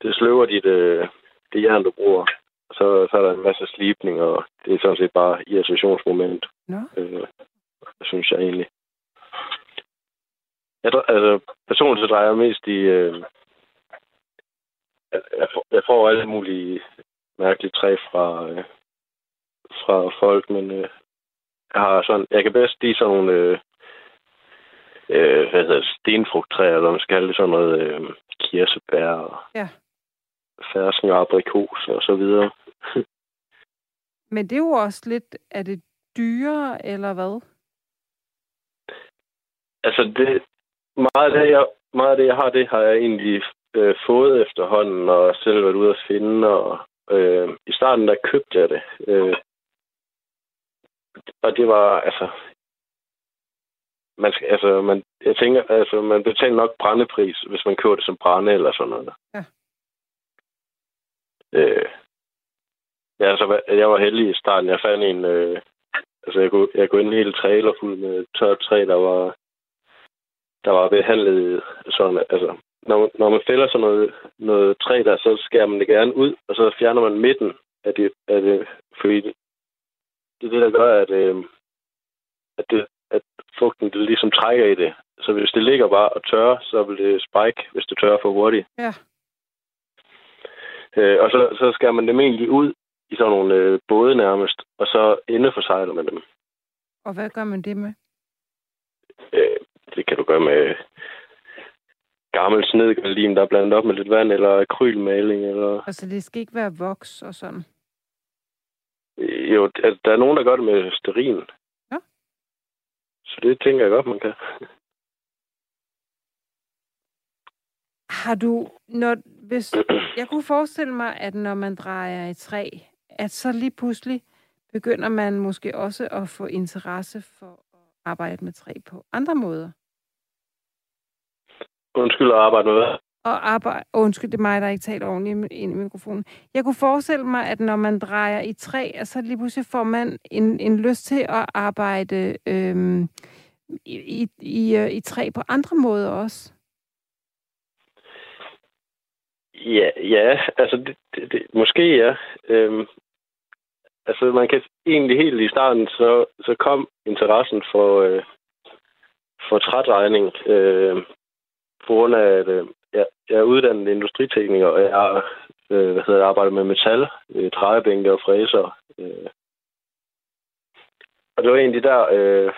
det sløver dit, øh, det jern, du bruger. Så, så er der en masse slipning, og det er sådan set bare irritationsmoment, Nå. øh, synes jeg egentlig. Jeg, altså, personligt så drejer jeg mest i... Øh, jeg, jeg, får, alle mulige mærkelige træ fra, øh, fra folk, men øh, jeg har sådan... Jeg kan bedst lide sådan nogle... Øh, øh, hvad hedder det, stenfrugttræer, eller man skal kalde det, sådan noget øh, kirsebær og Ja. fersken og aprikos og så videre. Men det er jo også lidt, er det dyrere, eller hvad? Altså, det, meget, af det, jeg, meget af det, jeg har, det har jeg egentlig øh, fået efterhånden, og selv været ude at finde, og Øh, I starten, der købte jeg det. Øh, og det var, altså... Man skal, altså, man, jeg tænker, altså, man betaler nok brændepris, hvis man køber det som brænde eller sådan noget. Ja. Øh, ja, altså, jeg var heldig i starten. Jeg fandt en... Øh, altså, jeg kunne, jeg kunne ind en hel trailer fuld med tørt træ, der var, der var behandlet sådan, altså, når, når man fælder sådan noget, noget træ der, så skærer man det gerne ud, og så fjerner man midten af det, af det fordi det, det er det, der gør, at, øh, at, det, at fugten det ligesom trækker i det. Så hvis det ligger bare og tørrer, så vil det spike, hvis det tørrer for hurtigt. Ja. Øh, og så, så skærer man dem egentlig ud i sådan nogle øh, både nærmest, og så indeforsejler man dem. Og hvad gør man det med? Øh, det kan du gøre med gammel snedgardin, der er blandet op med lidt vand, eller akrylmaling, eller... Altså, det skal ikke være voks og sådan? Jo, altså, der er nogen, der gør det med sterin. Ja. Så det tænker jeg godt, man kan. Har du, når, hvis, jeg kunne forestille mig, at når man drejer et træ, at så lige pludselig begynder man måske også at få interesse for at arbejde med træ på andre måder. Undskyld at arbejde med hvad? Og arbejde, undskyld, det er mig, der ikke taler ordentligt ind i mikrofonen. Jeg kunne forestille mig, at når man drejer i træ, så lige pludselig får man en, en lyst til at arbejde øhm, i, i, i, øh, i træ på andre måder også. Ja, ja altså det, det, det, måske ja. Øhm, altså man kan egentlig helt i starten, så, så kom interessen for, øh, for trædrejning øh, på grund af, at øh, jeg, jeg er uddannet industritekniker, og jeg har øh, hvad hedder, jeg arbejder med metal, øh, drejebænke og fræser. Øh. Og det var egentlig der, øh,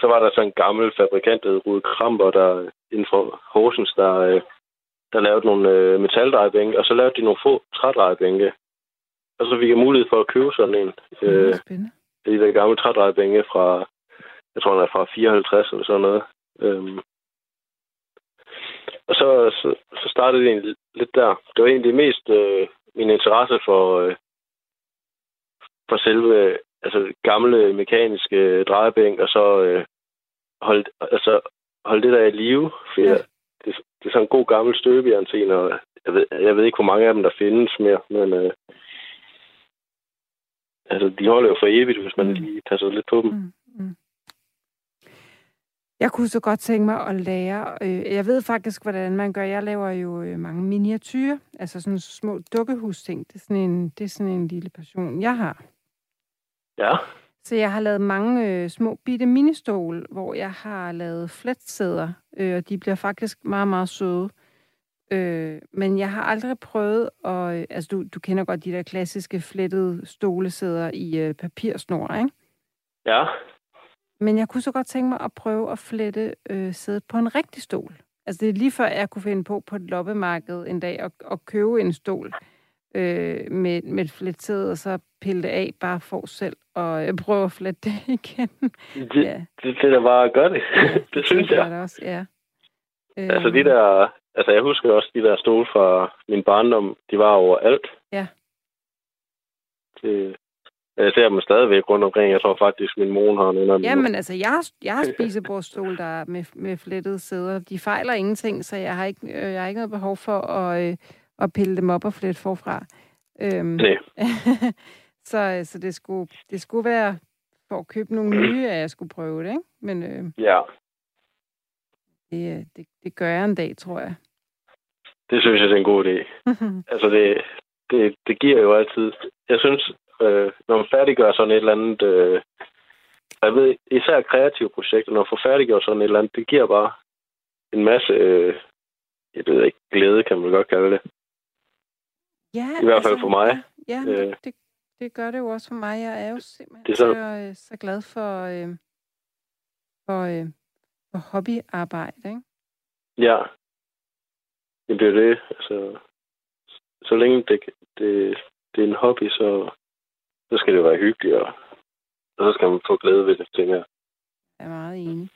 så var der sådan en gammel fabrikant, der hed Rude Kramper, der inden for Horsens, der, øh, der lavede nogle øh, metaldrejebænke, og så lavede de nogle få trædrejebænke. Og så fik jeg mulighed for at købe sådan en. Øh. Det er den gamle trædrejebænke fra, jeg tror, den er fra 54 eller sådan noget. Øhm. Og så, så, så startede det egentlig lidt der. Det var egentlig mest øh, min interesse for, øh, for selve altså, gamle mekaniske drejebænk, og så øh, holde, altså, holde det der i live. For ja. jeg, det, det er sådan en god gammel støbejernsen, og jeg ved, jeg ved ikke, hvor mange af dem, der findes mere, men øh, altså, de holder jo for evigt, hvis man mm. lige passer lidt på dem. Mm. Mm. Jeg kunne så godt tænke mig at lære. Øh, jeg ved faktisk, hvordan man gør. Jeg laver jo øh, mange miniatyrer, altså sådan små dukkehus-ting. Det er sådan en, det er sådan en lille passion, jeg har. Ja. Så jeg har lavet mange øh, små bitte ministol, hvor jeg har lavet fletsæder, øh, og de bliver faktisk meget, meget søde. Øh, men jeg har aldrig prøvet at... Øh, altså, du, du kender godt de der klassiske flettede stolesæder i øh, papirsnor, ikke? Ja. Men jeg kunne så godt tænke mig at prøve at flette øh, sædet på en rigtig stol. Altså, det er lige før, jeg kunne finde på på et loppemarked en dag at, at købe en stol øh, med, med et flettet, og så pille det af bare for selv og øh, prøve at flette det igen. Det, ja. det, det er da bare at gøre det. det synes det jeg. Det også, ja. Altså de der, altså jeg husker også de der stole fra min barndom, de var overalt. Ja. Det, jeg ser dem stadigvæk rundt omkring. Jeg tror faktisk, min mor har en af dem. Jamen altså, jeg har, jeg har spisebordstol, der er med, med flettede sæder. De fejler ingenting, så jeg har ikke, øh, jeg har ikke noget behov for at, øh, at pille dem op og flette forfra. Øhm, Nej. så, så det, skulle, det skulle være for at købe nogle nye, at jeg skulle prøve det, ikke? Men øh, ja. det, det, det gør jeg en dag, tror jeg. Det synes jeg, det er en god idé. altså, det, det, det giver jo altid... Jeg synes, øh, når man færdiggør sådan et eller andet... Øh, jeg ved, især kreative projekter, når man får færdiggjort sådan et eller andet, det giver bare en masse... Øh, jeg ved ikke, glæde kan man godt kalde det. Ja, I hvert fald altså, for mig. Ja, ja øh, det, det gør det jo også for mig. Jeg er jo simpelthen det er så, så, øh, så glad for, øh, for, øh, for hobbyarbejde, ikke? Ja. Det er det. Altså, så længe det, det, det er en hobby, så, så skal det være hyggeligt, og, og så skal man få glæde ved det, tænker jeg. Jeg er meget enig.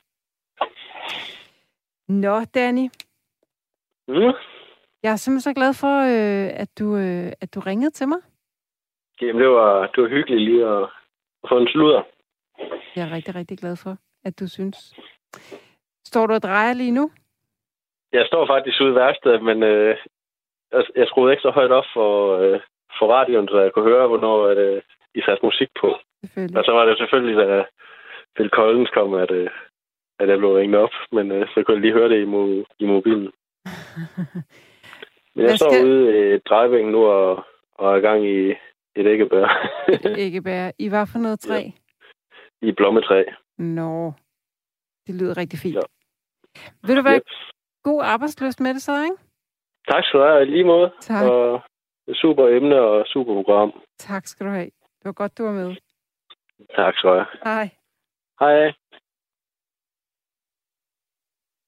Nå, Danny. Mm. Jeg er simpelthen så glad for, øh, at, du, øh, at du ringede til mig. Jamen, det var, det var hyggeligt lige at, at få en sludder. Jeg er rigtig, rigtig glad for, at du synes. Står du og drejer lige nu? Jeg står faktisk ude i værkstedet, men øh, jeg, jeg skruede ikke så højt op for, øh, for radioen, så jeg kunne høre, hvornår at, øh, I satte musik på. Og så var det selvfølgelig, da Phil Collins kom, at, øh, at jeg blev ringet op, men øh, så kunne jeg lige høre det i, mo- i mobilen. Men jeg Hvad står skal- ude i drejebænken nu og, og er i gang i et æggebær Ikke bære. I hvad for noget træ? i blommetræ. Nå, det lyder rigtig fint. Ja. Vil du være Yep. god arbejdsløst med det så, ikke? Tak skal du have, lige måde. Tak. Og super emne og super program. Tak skal du have. Det var godt, du var med. Tak skal du have. Hej. Hej.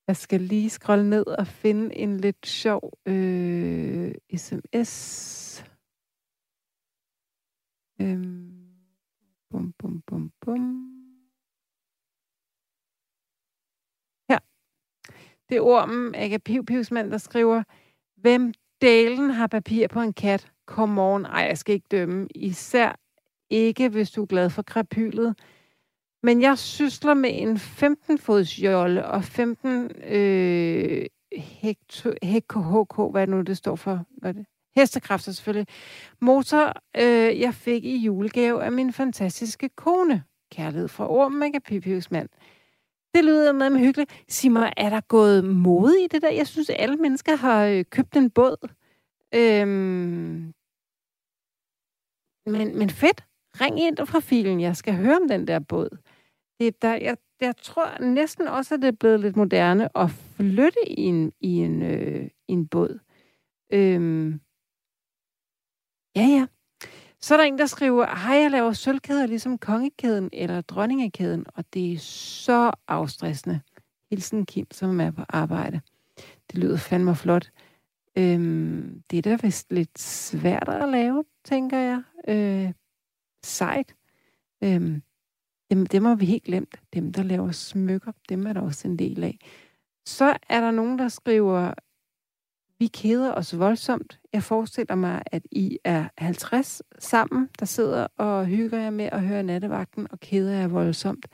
Jeg skal lige scrolle ned og finde en lidt sjov øh, sms. Øhm, bum, bum, bum, bum. Her. Det er ormen, Aga Piv Pivsmand, der skriver, Hvem dalen har papir på en kat? Kom morgen. Ej, jeg skal ikke dømme. Især ikke, hvis du er glad for krapylet. Men jeg sysler med en 15-fods jolle og 15 øh, hekto, HK, hvad nu det står for. Hvad er det? Hestekræfter selvfølgelig. Motor, øh, jeg fik i julegave af min fantastiske kone. Kærlighed fra Orm, mand. Det lyder med med hyggeligt. Sig mig, er der gået mode i det der? Jeg synes, alle mennesker har øh, købt en båd. Øhm, men, men fedt. Ring ind fra filen. Jeg skal høre om den der båd. Det, der, jeg, jeg tror næsten også, at det er blevet lidt moderne at flytte i en, i en, øh, i en båd. Øhm, ja, ja. Så er der en, der skriver, hej, jeg laver sølvkæder ligesom kongekæden eller dronningekæden, og det er så afstressende. Hilsen Kim, som er på arbejde. Det lyder fandme flot. Øhm, det er da vist lidt svært at lave, tænker jeg. Øh, sejt. Øhm, dem, dem har vi helt glemt. Dem, der laver smykker, dem er der også en del af. Så er der nogen, der skriver, vi keder os voldsomt. Jeg forestiller mig, at I er 50 sammen, der sidder og hygger jer med at høre nattevagten og keder jer voldsomt.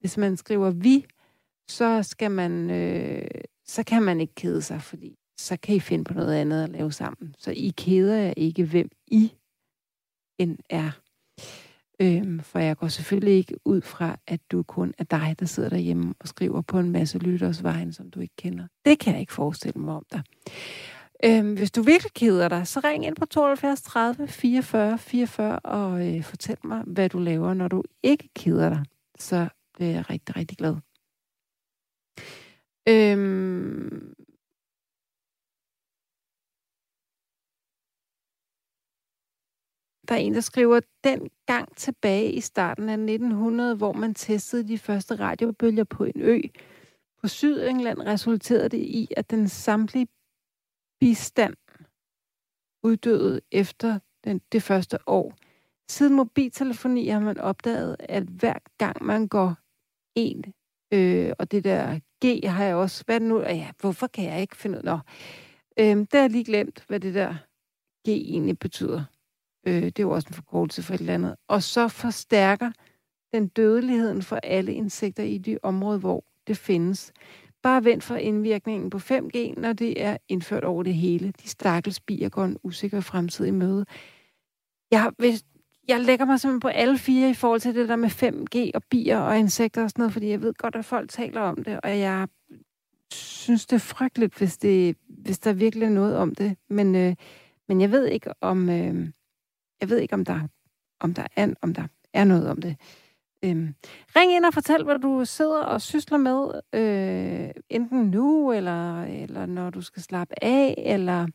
Hvis man skriver vi, så skal man, øh, så kan man ikke kede sig, fordi så kan I finde på noget andet at lave sammen. Så I keder jer ikke, hvem I end er. Øhm, for jeg går selvfølgelig ikke ud fra, at du kun er dig, der sidder derhjemme og skriver på en masse lytters vejen, som du ikke kender. Det kan jeg ikke forestille mig om dig. Øhm, hvis du virkelig keder dig, så ring ind på 72 30 44 44 og øh, fortæl mig, hvad du laver, når du ikke keder dig. Så bliver jeg rigtig, rigtig glad. Øhm, Der er en, der skriver, den gang tilbage i starten af 1900, hvor man testede de første radiobølger på en ø. På Sydengland resulterede det i, at den samtlige bistand uddøde efter den, det første år. Siden mobiltelefoni har man opdaget, at hver gang man går en, øh, og det der G har jeg også, hvad nu? Ja, hvorfor kan jeg ikke finde ud af? Øh, det har jeg lige glemt, hvad det der G egentlig betyder. Øh, det er jo også en forkortelse for et eller andet. Og så forstærker den dødeligheden for alle insekter i de områder, hvor det findes. Bare vent for indvirkningen på 5G, når det er indført over det hele. De stakkels bier går en usikker fremtid i møde. Jeg, hvis, jeg lægger mig simpelthen på alle fire i forhold til det der med 5G og bier og insekter og sådan noget, fordi jeg ved godt, at folk taler om det, og jeg synes, det er frygteligt, hvis, det, hvis der virkelig er noget om det. Men, øh, men jeg ved ikke, om... Øh, jeg ved ikke, om der, om der, er, om der er noget om det. Øhm, ring ind og fortæl, hvad du sidder og sysler med, øh, enten nu, eller, eller når du skal slappe af, eller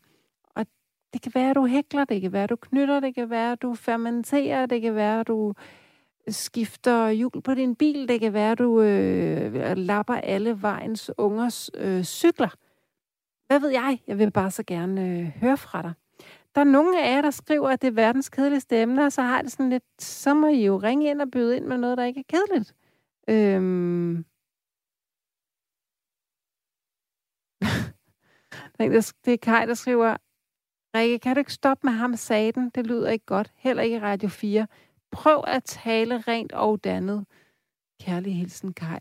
og det kan være, at du hækler, det kan være, at du knytter, det kan være, at du fermenterer, det kan være, at du skifter hjul på din bil, det kan være, at du øh, lapper alle vejens ungers øh, cykler. Hvad ved jeg? Jeg vil bare så gerne øh, høre fra dig. Der er nogle af jer, der skriver, at det er verdens kedeligste emne, og så har det sådan lidt, så må I jo ringe ind og byde ind med noget, der ikke er kedeligt. Øhm... Det er Kai, der skriver, Rikke, kan du ikke stoppe med ham saten? Det lyder ikke godt. Heller ikke i Radio 4. Prøv at tale rent og dannet. Kærlig hilsen, Kai.